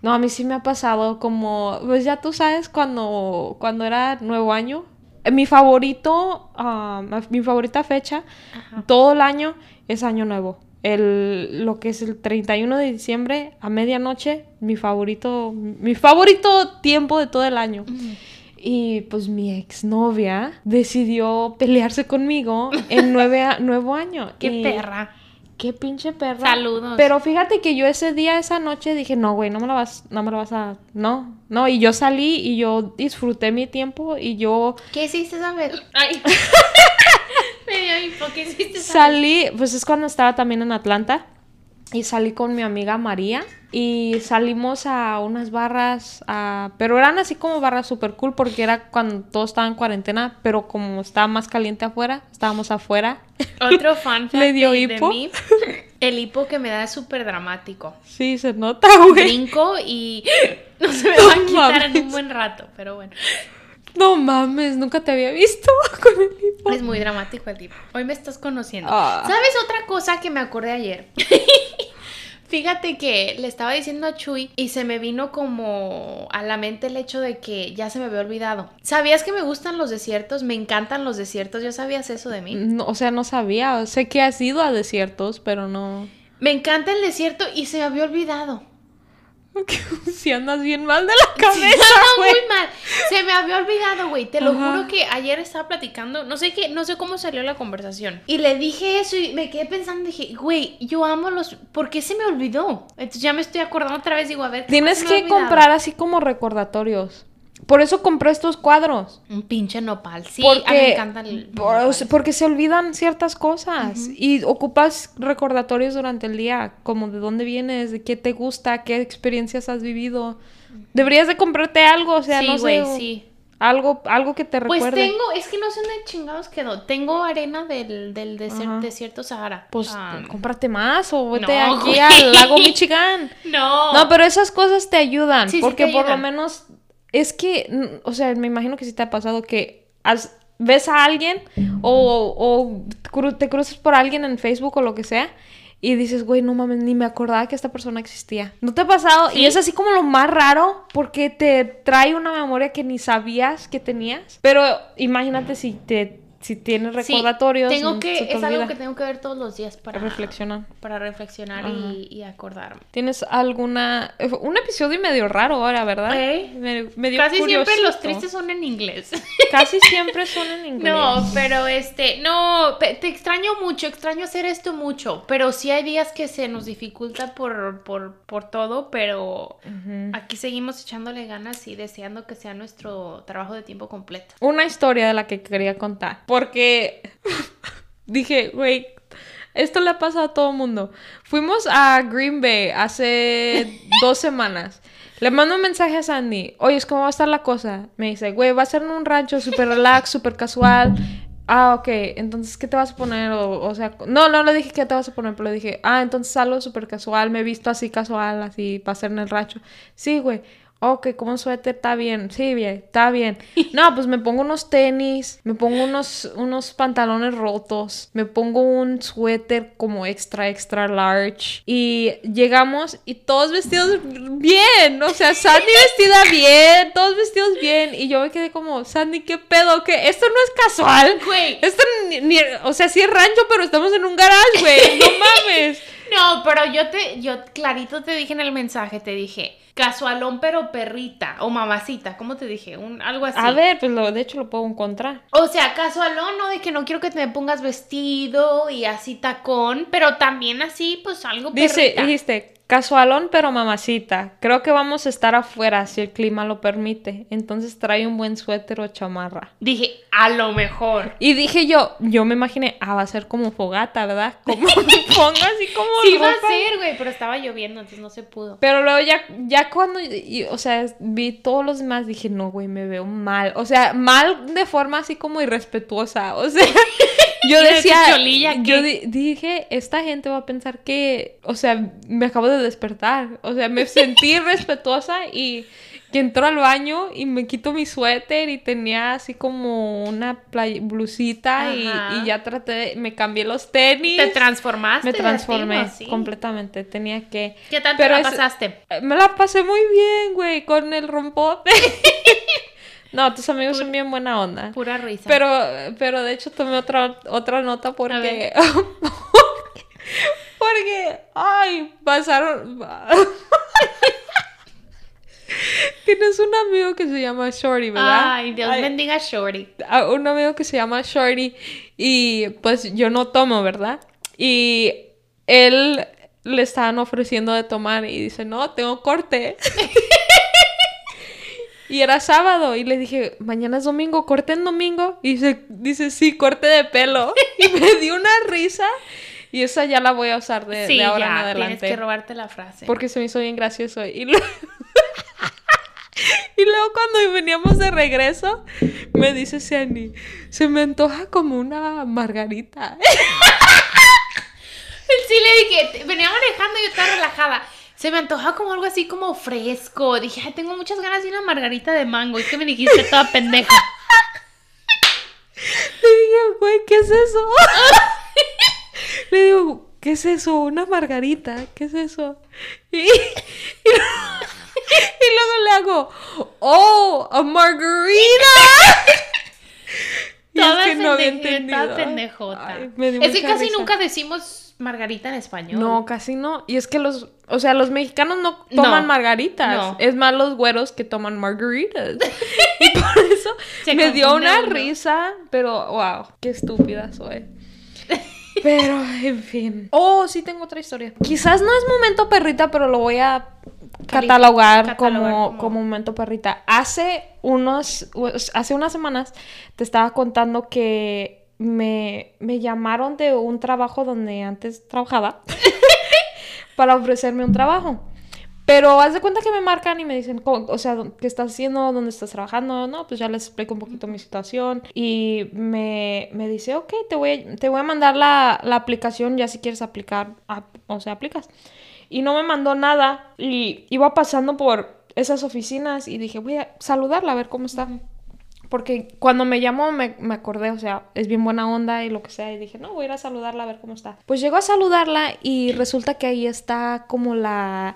No, a mí sí me ha pasado como, pues ya tú sabes, cuando, cuando era nuevo año, mi favorito, ah, mi favorita fecha todo el año es Año Nuevo. El, lo que es el 31 de diciembre a medianoche, mi favorito, mi favorito tiempo de todo el año. Y pues mi exnovia decidió pelearse conmigo en nueve nuevo año. ¡Qué perra! Qué pinche perra. Saludos. Pero fíjate que yo ese día, esa noche, dije, no, güey, no me la vas, no me la vas a. No, no. Y yo salí y yo disfruté mi tiempo y yo. ¿Qué hiciste saber? Ay. me dio ¿qué hiciste Salí, pues es cuando estaba también en Atlanta. Y salí con mi amiga María y salimos a unas barras, a... pero eran así como barras super cool porque era cuando todos estaban en cuarentena, pero como estaba más caliente afuera, estábamos afuera. Otro fan Le dio de, hipo. mí, el hipo que me da es súper dramático. Sí, se nota, güey. Brinco y no se me va a No quitar en mames. un buen rato, pero bueno. No mames, nunca te había visto con el hipo. Es muy dramático el tipo. Hoy me estás conociendo. Ah. ¿Sabes otra cosa que me acordé ayer? Fíjate que le estaba diciendo a Chuy y se me vino como a la mente el hecho de que ya se me había olvidado. ¿Sabías que me gustan los desiertos? Me encantan los desiertos. ¿Ya sabías eso de mí? No, o sea, no sabía. Sé que has ido a desiertos, pero no. Me encanta el desierto y se me había olvidado. si andas bien mal de la cabeza, Sí, ando muy mal. Se me había olvidado, güey. Te lo Ajá. juro que ayer estaba platicando, no sé qué, no sé cómo salió la conversación. Y le dije eso y me quedé pensando, dije, güey, yo amo los. ¿Por qué se me olvidó? Entonces ya me estoy acordando otra vez, digo, a ver. ¿cómo Tienes que comprar así como recordatorios. Por eso compré estos cuadros. Un pinche nopal. Sí, a mí me porque, encanta el. por- nopal. porque se olvidan ciertas cosas y ocupas recordatorios durante el día, como de dónde vienes, de qué te gusta, qué experiencias has vivido. Deberías de comprarte algo, o sea, sí, no sé, sí. algo, algo que te Pues recuerde. tengo, es que no sé dónde chingados quedó. Tengo arena del, del deser- Ajá. desierto Sahara. Pues Ah, cómprate más o vete No, aquí güey. al lago Michigan. no. No, pero esas cosas te ayudan, Sí, sí porque te por lo menos es que, mm, o sea, me imagino que sí te ha pasado que has- ves a alguien o, o te cruzas por alguien en Facebook o lo que sea y dices, güey, no mames, ni me acordaba que esta persona existía. ¿No te ha pasado? Sí. Y es así como lo más raro porque te trae una memoria que ni sabías que tenías. Pero imagínate si te si tienes Sí, recordatorios. tengo que, te es algo que tengo que ver todos los días para reflexionar. Para reflexionar y, y acordarme. ¿Tienes alguna... eh, Un episodio medio raro ahora, ¿verdad? ¿Eh? Me- medio Casi siempre los tristes son en inglés. Casi siempre son en inglés. No, pero este, no, te extraño mucho, extraño hacer esto mucho, pero sí hay días que se nos dificulta por, por, por todo, pero aquí seguimos echándole ganas y deseando que sea nuestro trabajo de tiempo completo. Una historia de la que quería contar. Porque dije, güey, esto le ha pasado a todo el mundo. Fuimos a Green Bay hace dos semanas. Le mando un mensaje a Sandy. Oye, ¿cómo va a estar la cosa? Me dice, güey, va a ser en un rancho súper relax, súper casual. Ah, ok. Entonces, ¿qué te vas a poner? O, o sea, no, no le dije qué te vas a poner, pero le dije, ah, entonces algo súper casual. Me he visto así casual, así, para hacer en el rancho. Sí, güey. Ok, como un suéter, está bien. Sí, bien, está bien. No, pues me pongo unos tenis, me pongo unos, unos pantalones rotos, me pongo un suéter como extra, extra large. Y llegamos y todos vestidos bien. O sea, Sandy vestida bien, todos vestidos bien. Y yo me quedé como, Sandy, ¿qué pedo? ¿Qué? Esto no es casual. Güey, Esto ni, ni- o sea, sí es rancho, pero estamos en un garage, güey. No mames. no, pero yo te, yo clarito te dije en el mensaje, te dije, casualón pero perrita o mamacita, ¿cómo te dije? Un, algo así. A ver, pues lo, de hecho lo puedo encontrar. O sea, casualón, ¿no? De que no quiero que te pongas vestido y así tacón, pero también así, pues algo Dice, perrita. dijiste, casualón pero mamacita. Creo que vamos a estar afuera si el clima lo permite. Entonces trae un buen suéter o chamarra. Dije, a lo mejor. Y dije yo, yo me imaginé, ah, va a ser como fogata, ¿verdad? Como me pongo así como Sí iba a ropa. ser, güey, pero estaba lloviendo, entonces no se pudo. Pero luego ya, ya cuando, y- o sea, vi todos los demás, dije, no, güey, me veo mal. O sea, mal de forma así como irrespetuosa. O sea, yo ¿Y de tu decía, cholilla yo di- dije, esta gente va a pensar que, o sea, me acabo de despertar. O sea, me sentí irrespetuosa y que entró al baño y me quito mi suéter y tenía así como una blusita y, ya traté, de- me cambié los tenis. Te transformaste. me transformé sí. completamente. Tenía que... ¿Qué tal Pero la es- pasaste? Eh, Me la pasé muy bien, güey, con el rompote. no, tus amigos son bien buena onda. Pura risa. Pero, pero de hecho tomé otra, otra nota porque... ver. porque, ay, pasaron... Tienes un amigo que se llama Shorty, ¿verdad? Ay, Dios Ay, bendiga a Shorty. a un amigo que se llama Shorty y pues yo no tomo, ¿verdad? Y él le estaban ofreciendo de tomar y dice, no, tengo corte. y era sábado y le dije, mañana es domingo, corte en domingo. Y dice, dice sí, corte de pelo. y me dio una risa. Y esa ya la voy a usar de, Sí, de ahora ya, en adelante. tienes que robarte la frase. Porque se me hizo bien gracioso. Y luego, y luego cuando veníamos de regreso, me dice Sandy, se me antoja como una margarita. Sí, le dije, venía manejando y yo estaba relajada. Se me antoja como algo así como fresco. Dije, ay, tengo muchas ganas de una margarita de mango. ¿Y qué me dijiste toda pendeja? Le dije, güey, ¿qué es eso? Le digo, ¿qué es eso? Una margarita, ¿qué es eso? Y, y, y luego le hago, oh, a margarita. Y es Toda que no había entendido. pendejota. Ay, es que casi risa. nunca decimos margarita en español. No, casi no. Y es que los, o sea, los mexicanos no toman No, margaritas. no. Es más los güeros que toman margaritas. y por eso Se me dio una uno. risa, pero wow, qué estúpida soy. Pero, en fin. Oh, sí tengo otra historia. Quizás no es momento perrita, pero lo voy a catalogar, catalogar como, como- como momento perrita. Hace unos, hace unas semanas te estaba contando que me, me llamaron de un trabajo donde antes trabajaba para ofrecerme un trabajo. Pero haz de cuenta que me marcan y me dicen, o sea, ¿qué estás haciendo? ¿Dónde estás trabajando? No, pues ya les explico un poquito mi situación. Y me, me dice, ok, te voy, a- te voy a mandar la, la aplicación ya si quieres aplicar, ah, o sea, aplicas. Y no me mandó nada. Y iba pasando por esas oficinas y dije, voy a saludarla a ver cómo está. Porque cuando me llamó me, me acordé, o sea, es bien buena onda y lo que sea. Y dije, no, voy a ir a saludarla a ver cómo está. Pues llego a saludarla y resulta que ahí está como la...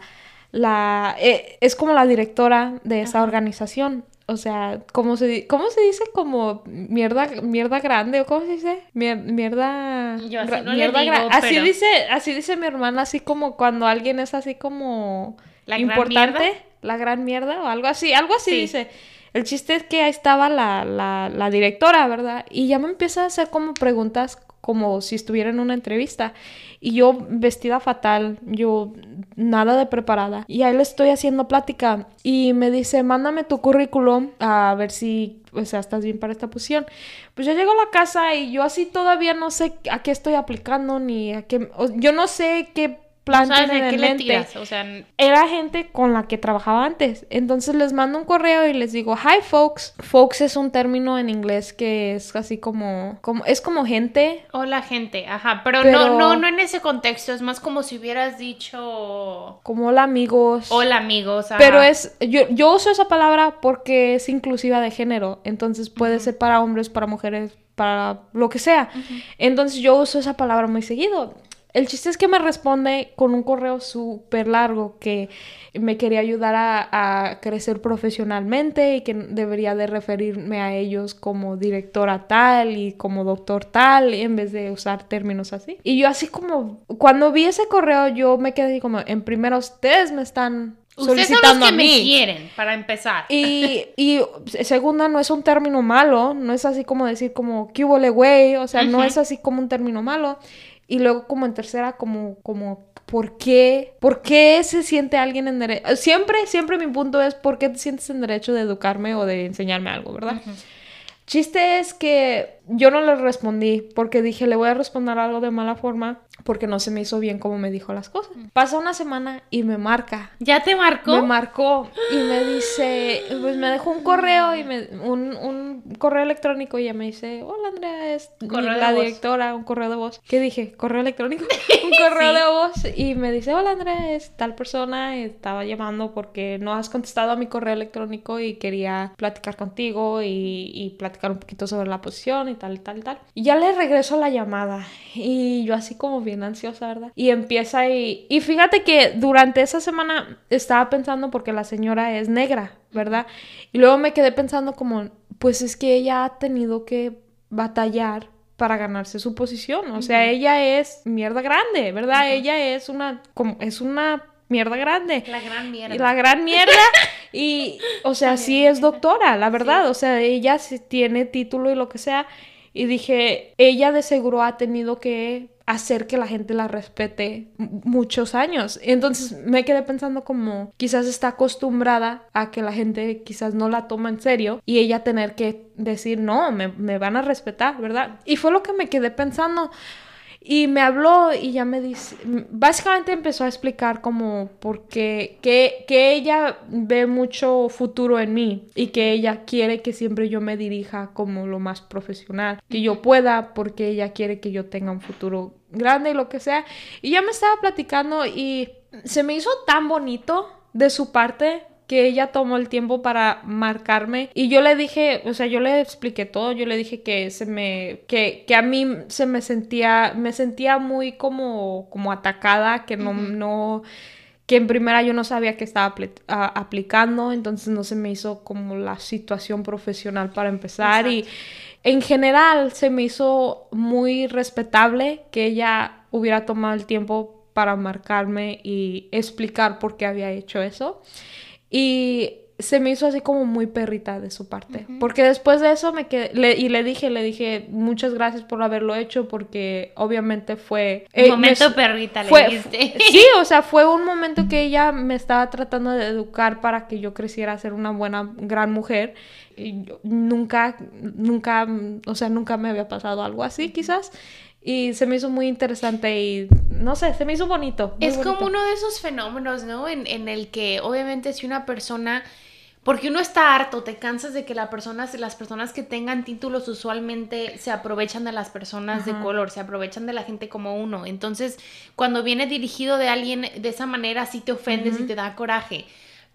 la eh, es como la directora de esa organización. O sea, ¿cómo se, ¿cómo se dice? Como mierda, mierda grande, o cómo se dice? Mier- mierda. Yo así le mierda digo, Así pero- dice, así dice mi hermana, así como cuando alguien es así como ¿La importante, la gran mierda o algo así, algo así Sí. dice. El chiste es que ahí estaba la, la, la directora, ¿verdad? Y ya me empieza a hacer como preguntas como si estuviera en una entrevista. Y yo vestida fatal, yo nada de preparada. Y ahí le estoy haciendo plática y me dice, mándame tu currículum a ver si, o sea, estás bien para esta posición. Pues yo llego a la casa y yo así todavía no sé a qué estoy aplicando ni a qué, yo no sé qué plan ¿Sabes tienen de qué le tiras? O sea, n- era gente con la que trabajaba antes. Entonces les mando un correo y les digo, hi folks. Folks es un término en inglés que es así como, como es como gente. hola gente, ajá, pero, Pero- no, no, no en ese contexto, es más como si hubieras dicho Como hola amigos. hola amigos. ajá. Pero es, yo, yo uso esa palabra porque es inclusiva de género. Entonces puede ser para hombres, para mujeres, para lo que sea. Entonces yo uso esa palabra muy seguido. El chiste es que me responde con un correo súper largo que me quería ayudar a, a crecer profesionalmente y que debería de referirme a ellos como directora tal y como doctor tal en vez de usar términos así. Y yo así como, cuando vi ese correo yo me quedé así como, en primera ustedes me están Ustedes son solicitando los que a me mí. quieren, para empezar. Y, y segunda, no es un término malo, no es así como decir como, ¿qué güey? O sea, no es así como un término malo. Y luego como en tercera, como, como, ¿por qué? ¿Por qué se siente alguien en derecho? Siempre, siempre mi punto es, ¿por qué te sientes en derecho de educarme o de enseñarme algo, verdad? Chiste es que yo no le respondí porque dije, le voy a responder algo de mala forma porque no se me hizo bien como me dijo las cosas. Pasa una semana y me marca. ¿Ya te marcó? Me marcó y me dice, pues me dejó un correo y me, un, un correo electrónico y ella me dice, hola Andrea, es la voz. directora, un correo de voz. ¿Qué dije? ¿Correo electrónico? un correo Sí. de voz y me dice, hola Andrea, es tal persona, estaba llamando porque no has contestado a mi correo electrónico y quería platicar contigo y, y platicar un poquito sobre la posición y tal tal tal. Y ya le regreso la llamada y yo así como bien ansiosa, ¿verdad? Y empieza y, y fíjate que durante esa semana estaba pensando porque la señora es negra, ¿verdad? Y luego me quedé pensando como, pues es que ella ha tenido que batallar para ganarse su posición, o sea, ella es mierda grande, ¿verdad? Ella es una, como, es una mierda grande. La gran mierda. Y la gran mierda. Y, o sea, sí es doctora, la verdad. O sea, ella sí tiene título y lo que sea. Y dije, ella de seguro ha tenido que hacer que la gente la respete muchos años. Entonces me quedé pensando como quizás está acostumbrada a que la gente quizás no la toma en serio y ella tener que decir, no, me, me van a respetar, ¿verdad? Y fue lo que me quedé pensando. Y me habló y ya me dice, básicamente empezó a explicar como porque que, que ella ve mucho futuro en mí y que ella quiere que siempre yo me dirija como lo más profesional que yo pueda porque ella quiere que yo tenga un futuro grande y lo que sea. Y ya me estaba platicando y se me hizo tan bonito de su parte que ella tomó el tiempo para marcarme. Y yo le dije, o sea, yo le expliqué todo, yo le dije que se me que, que a mí se me sentía me sentía muy como como atacada, que no no que en primera yo no sabía que estaba aplicando, entonces no se me hizo como la situación profesional para empezar. Y en general se me hizo muy respetable que ella hubiera tomado el tiempo para marcarme y explicar por qué había hecho eso. Y se me hizo así como muy perrita de su parte. Porque después de eso me quedé, y le dije, le dije, muchas gracias por haberlo hecho, porque obviamente fue... Un eh, momento perrita, le fue, Sí, o sea, fue un momento que ella me estaba tratando de educar para que yo creciera a ser una buena, gran mujer. Y nunca, nunca, o sea, nunca me había pasado algo así, quizás. Y se me hizo muy interesante y no sé, se me hizo bonito. Es como uno de esos fenómenos, ¿no? En, en, el que obviamente si una persona, porque uno está harto, te cansas de que la persona, las personas que tengan títulos usualmente se aprovechan de las personas de color, se aprovechan de la gente como uno. Entonces, cuando viene dirigido de alguien de esa manera, sí te ofendes y te da coraje.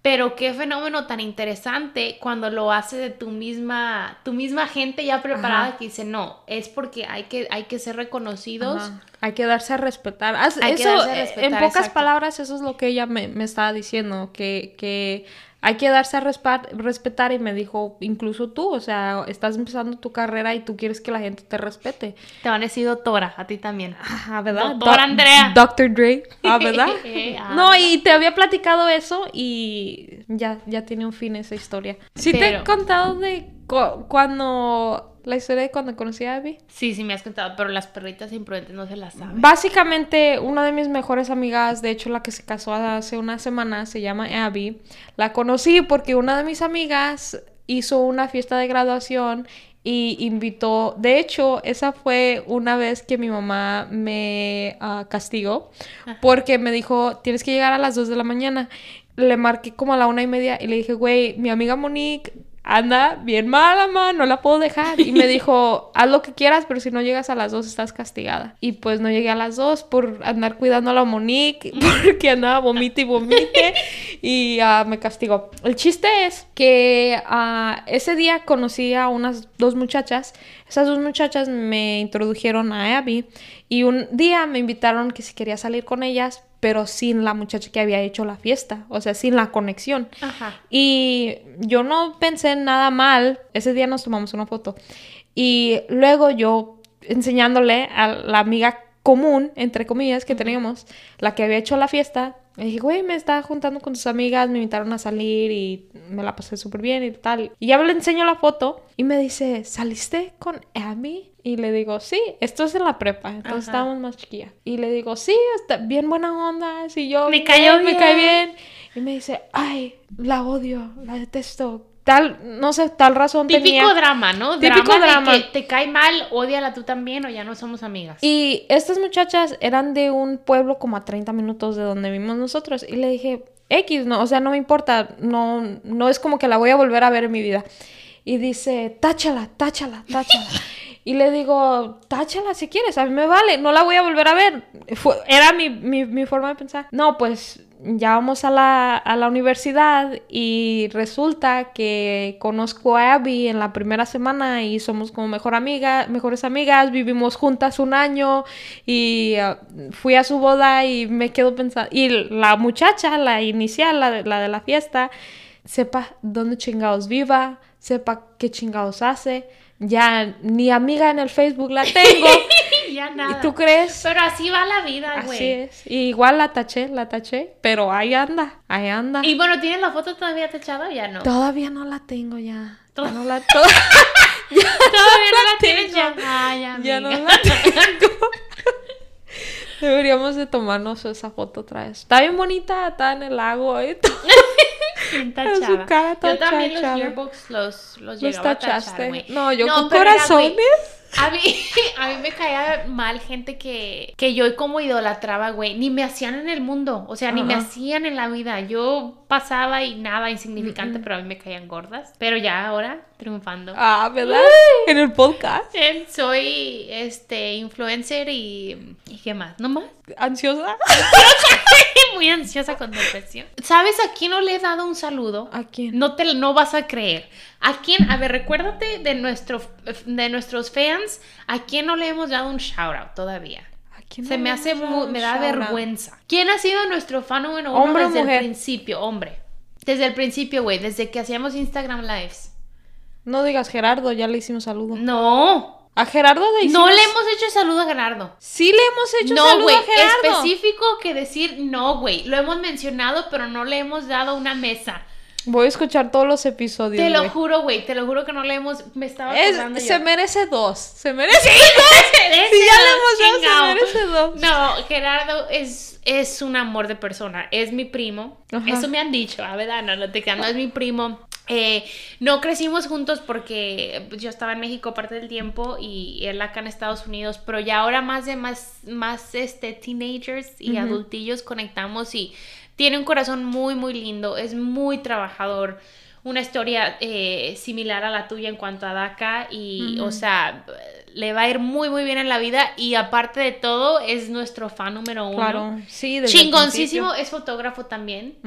Pero qué fenómeno tan interesante cuando lo hace de tu misma, tu misma gente ya preparada que dice, no, es porque hay que, hay que ser reconocidos. Hay que darse a respetar. Hay que darse a respetar, en pocas palabras, eso es lo que ella me, me estaba diciendo, que, que hay que darse a respetar y me dijo, incluso tú, o sea, estás empezando tu carrera y tú quieres que la gente te respete. Te van a decir doctora, a ti también. Ah, ¿verdad? Doctora Andrea. Doctor Dre, ah, ¿verdad? Ah, no, y te había platicado eso y ya, ya tiene un fin esa historia. Sí te he contado de cuando ¿La historia de cuando conocí a Abby? Sí, sí me has contado, pero las perritas imprudentes no se las saben. Básicamente, una de mis mejores amigas, de hecho la que se casó hace una semana, se llama Abby. La conocí porque una de mis amigas hizo una fiesta de graduación y invitó, de hecho, esa fue una vez que mi mamá me uh, castigó porque me dijo, tienes que llegar a las 2 de la mañana. Le marqué como a la una y media y le dije, güey, mi amiga Monique anda bien mala, man, no la puedo dejar. Y me dijo, haz lo que quieras, pero si no llegas a las dos estás castigada. Y pues no llegué a las dos por andar cuidando a la Monique, porque andaba vomite y vomite y uh, me castigó. El chiste es que uh, ese día conocí a unas dos muchachas. Esas dos muchachas me introdujeron a Abby y un día me invitaron que si quería salir con ellas pero sin la muchacha que había hecho la fiesta, o sea, sin la conexión. Ajá. Y yo no pensé nada mal, ese día nos tomamos una foto. Y luego yo enseñándole a la amiga común, entre comillas, que teníamos, la que había hecho la fiesta, me dije, güey, me estaba juntando con tus amigas, me invitaron a salir y me la pasé súper bien y tal. Y ya le enseño la foto y me dice, ¿saliste con Amy? Y le digo, sí, esto es en la prepa, entonces estábamos más chiquillas. Y le digo, sí, está bien buena onda, si yo... Me cayó bien. Me cae bien. Y me dice, ay, la odio, la detesto. Tal, no sé, tal razón Típico drama, ¿no? Típico drama. que te cae mal, odiala tú también o ya no somos amigas. Y estas muchachas eran de un pueblo como a 30 minutos de donde vivimos nosotros. Y le dije, X, no, o sea, no me importa, no, no es como que la voy a volver a ver en mi vida. Y dice, táchala, táchala, táchala. Y le digo, táchala si quieres, a mí me vale, no la voy a volver a ver. era mi, mi, mi, forma de pensar. No, pues ya vamos a la, a la, universidad y resulta que conozco a Abby en la primera semana y somos como mejor amiga, mejores amigas, vivimos juntas un año y uh, fui a su boda y me quedo pensando. Y la muchacha, la inicial, la de la, de la fiesta, sepa dónde chingados viva, sepa qué chingados hace ya ni amiga en el Facebook la tengo. ya nada. ¿Y tú crees? Pero así va la vida, güey. Así es. igual la taché, la taché, pero ahí anda, ahí anda. Y bueno, ¿tienes la foto todavía tachada o ya no? Todavía no la tengo ya. Todavía no la Todavía no la tienes ya. ya, ya no la tengo. Deberíamos de tomarnos esa foto otra vez. Está bien bonita, está en el lago. ¿eh? Su cara yo también los yearbooks los, los, llegaba a tachar, No, yo con corazones. A mí, a mí me caía mal gente que, que yo como idolatraba, güey. Ni me hacían en el mundo. O sea, ni me hacían en la vida. Yo pasaba y nada, insignificante, pero a mí me caían gordas. Pero ya ahora, triunfando. Ah, ¿verdad? En el podcast. Soy este influencer y. ¿Y qué más? ¿No más? ¿Ansiosa? Muy ansiosa con depresión. ¿Sabes a quién no le he dado un saludo? ¿A quién? No te no vas a creer. ¿A quién? A ver, recuérdate de, nuestro, de nuestros fans. ¿A quién no le hemos dado un shout out todavía? ¿A quién Se no me hace hemos dado mu- un me da vergüenza. ¿Quién ha sido nuestro fan número uno ¿Hombre o desde mujer? el principio? Hombre. Desde el principio, güey. Desde que hacíamos Instagram Lives. No digas Gerardo, ya le hicimos saludo. No. A Gerardo le hicimos... No le hemos hecho saludo a Gerardo. Sí le hemos hecho No, saludo a Gerardo. Específico que decir no, güey. Lo hemos mencionado, pero no le hemos dado una mesa. Voy a escuchar todos los episodios, Te lo güey. juro, güey. Te lo juro que no le hemos. Me estaba Es- acordando yo. se merece dos. Se merece Sí, Sí, ya le hemos dado, se merece dos. No, Gerardo es, es un amor de persona. Es mi primo. Ajá. Eso me han dicho, a verdad, no, no te creas, no es mi primo. Eh, no crecimos juntos porque yo estaba en México parte del tiempo y él acá en Estados Unidos, pero ya ahora más de más, más este, teenagers y adultillos conectamos y tiene un corazón muy, muy lindo, es muy trabajador, una historia eh, similar a la tuya en cuanto a DACA y, o sea, le va a ir muy, muy bien en la vida y aparte de todo es nuestro fan número uno. Claro, sí, desde Chingoncísimo, es fotógrafo también.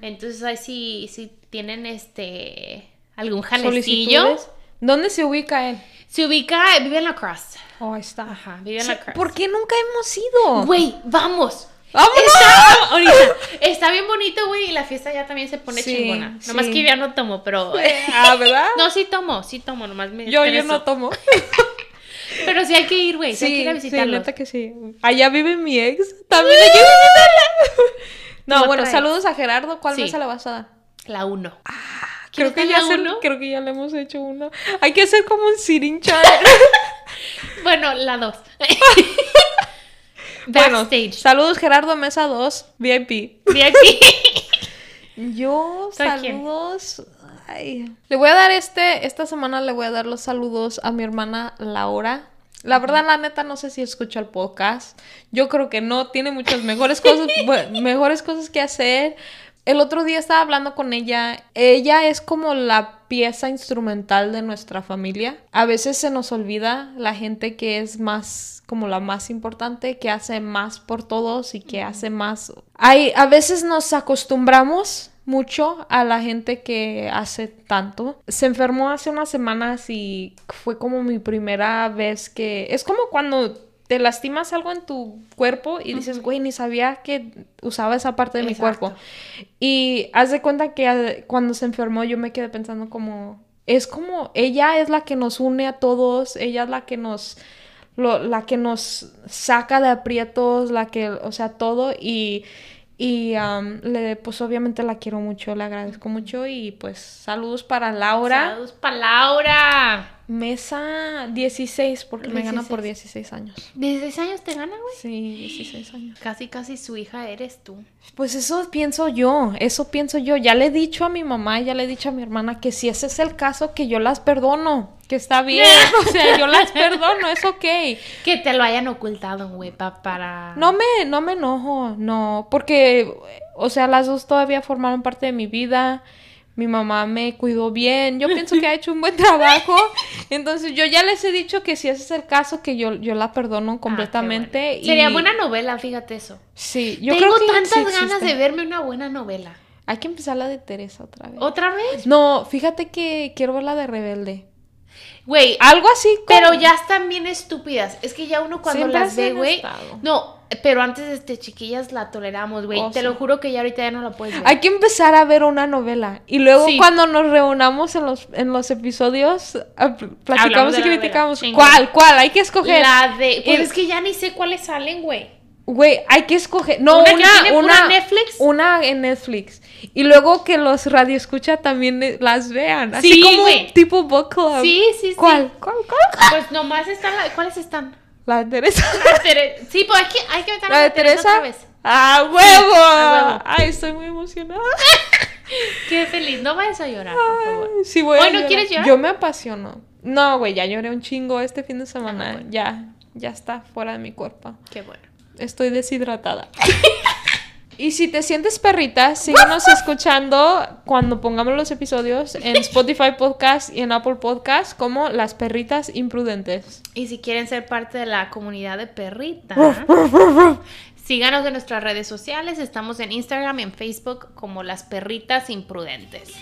Entonces ahí sí, sí tienen este algún jalecillo. ¿Dónde se ubica él? Se ubica, vive en la Cross. Oh, ahí está. Ajá, vive en la Cross. ¿Por qué nunca hemos ido? Güey, vamos. ¡Vámonos! Está, ahorita, está bien bonito, güey, y la fiesta ya también se pone Sí, chingona. Nomás sí. que yo ya no tomo, pero... Ah, ¿verdad? No, sí tomo, sí tomo, nomás me yo, yo estreso. no tomo. Pero sí hay que ir, güey, sí, hay que Sí, ir a sí, visitarlos. neta que sí. Allá vive mi ex. También hay que visitarla. No, ¿Cómo bueno, traes? saludos a Gerardo. ¿Cuál Sí. mesa le vas a dar? La uno. Creo que, ya la se- creo que ya le hemos hecho uno. Hay que hacer como un sitting chart. Bueno, la dos. bueno, Backstage. saludos Gerardo, mesa 2, VIP. VIP. Yo, saludos. Ay. Le voy a dar este, esta semana le voy a dar los saludos a mi hermana Laura. La verdad, la neta, no sé si escucha el podcast. Yo creo que no, tiene muchas mejores cosas, mejores cosas que hacer. El otro día estaba hablando con ella. Ella es como la pieza instrumental de nuestra familia. A veces se nos olvida la gente que es más como la más importante, que hace más por todos y que hace más. Hay, a veces nos acostumbramos mucho a la gente que hace tanto. Se enfermó hace unas semanas y fue como mi primera vez que... Es como cuando te lastimas algo en tu cuerpo y dices, güey, ni sabía que usaba esa parte de mi cuerpo. Y haz de cuenta que cuando se enfermó yo me quedé pensando como... Es como, ella es la que nos une a todos, ella es la que nos... lo- la que nos saca de aprietos, la que, o sea, todo y... Y am, le, pues obviamente la quiero mucho, le agradezco mucho y pues saludos para Laura. Saludos para Laura. Mesa 16, porque me gana por 16 años. ¿16 años te gana, güey? Sí, 16 años. Casi, casi su hija eres tú. Pues eso pienso yo, eso pienso yo. Ya le he dicho a mi mamá, ya le he dicho a mi hermana que si ese es el caso, que yo las perdono, que está bien, o sea, yo las perdono, es ok. Que te lo hayan ocultado, güey, pa- para... No me, no me enojo, no, porque, o sea, las dos todavía formaron parte de mi vida. Mi mamá me cuidó bien, yo pienso que ha hecho un buen trabajo. Entonces yo ya les he dicho que si ese es el caso, que yo, yo la perdono Ah, completamente. bueno. y- Sería buena novela, fíjate eso. Sí, yo Tengo creo que tantas sí ganas de verme una buena novela. Hay que empezar la de Teresa otra vez. ¿Otra vez? No, fíjate que quiero ver la de Rebelde. Güey, Algo así como... pero ya están bien estúpidas. Es que ya uno cuando Siempre las ve, güey... No, pero antes, este, chiquillas la toleramos, güey. Oh, Te sí. lo juro que ya ahorita ya no la puedes ver. Hay que empezar a ver una novela. Y luego Sí. cuando nos reunamos en los, en los episodios, ah, platicamos y novela. criticamos. ¿Cuál? ¿Cuál? Hay que escoger. La de... Pues El- es que ya ni sé cuáles salen, güey. Güey, hay que escoger. No, ¿Una una, una, Netflix? Una en Netflix. Y luego que los radioescucha también eh, las vean. Así Sí, como tipo book club. Sí, sí, sí. ¿Cuál? ¿Cuál? ¿Cuál? Pues nomás están... la- ¿Cuáles están? La de Teresa. Tere- Sí, pues hay que, hay que meter ¿La de Teresa? otra vez. ¡Ah, huevo! a huevo. Ay, estoy muy emocionada. Qué feliz. No vayas a llorar, por favor. Ay, sí, voy a Hoy no quieres llorar. Yo me apasiono. No, güey, ya lloré un chingo este fin de semana. Ah, bueno. Ya, ya está fuera de mi cuerpo. Qué bueno. Estoy deshidratada. y si te sientes perrita, síguenos escuchando cuando pongamos los episodios en Spotify Podcast y en Apple Podcast como Las Perritas Imprudentes. Y si quieren ser parte de la comunidad de perritas, síganos en nuestras redes sociales. Estamos en Instagram y en Facebook como las perritas imprudentes.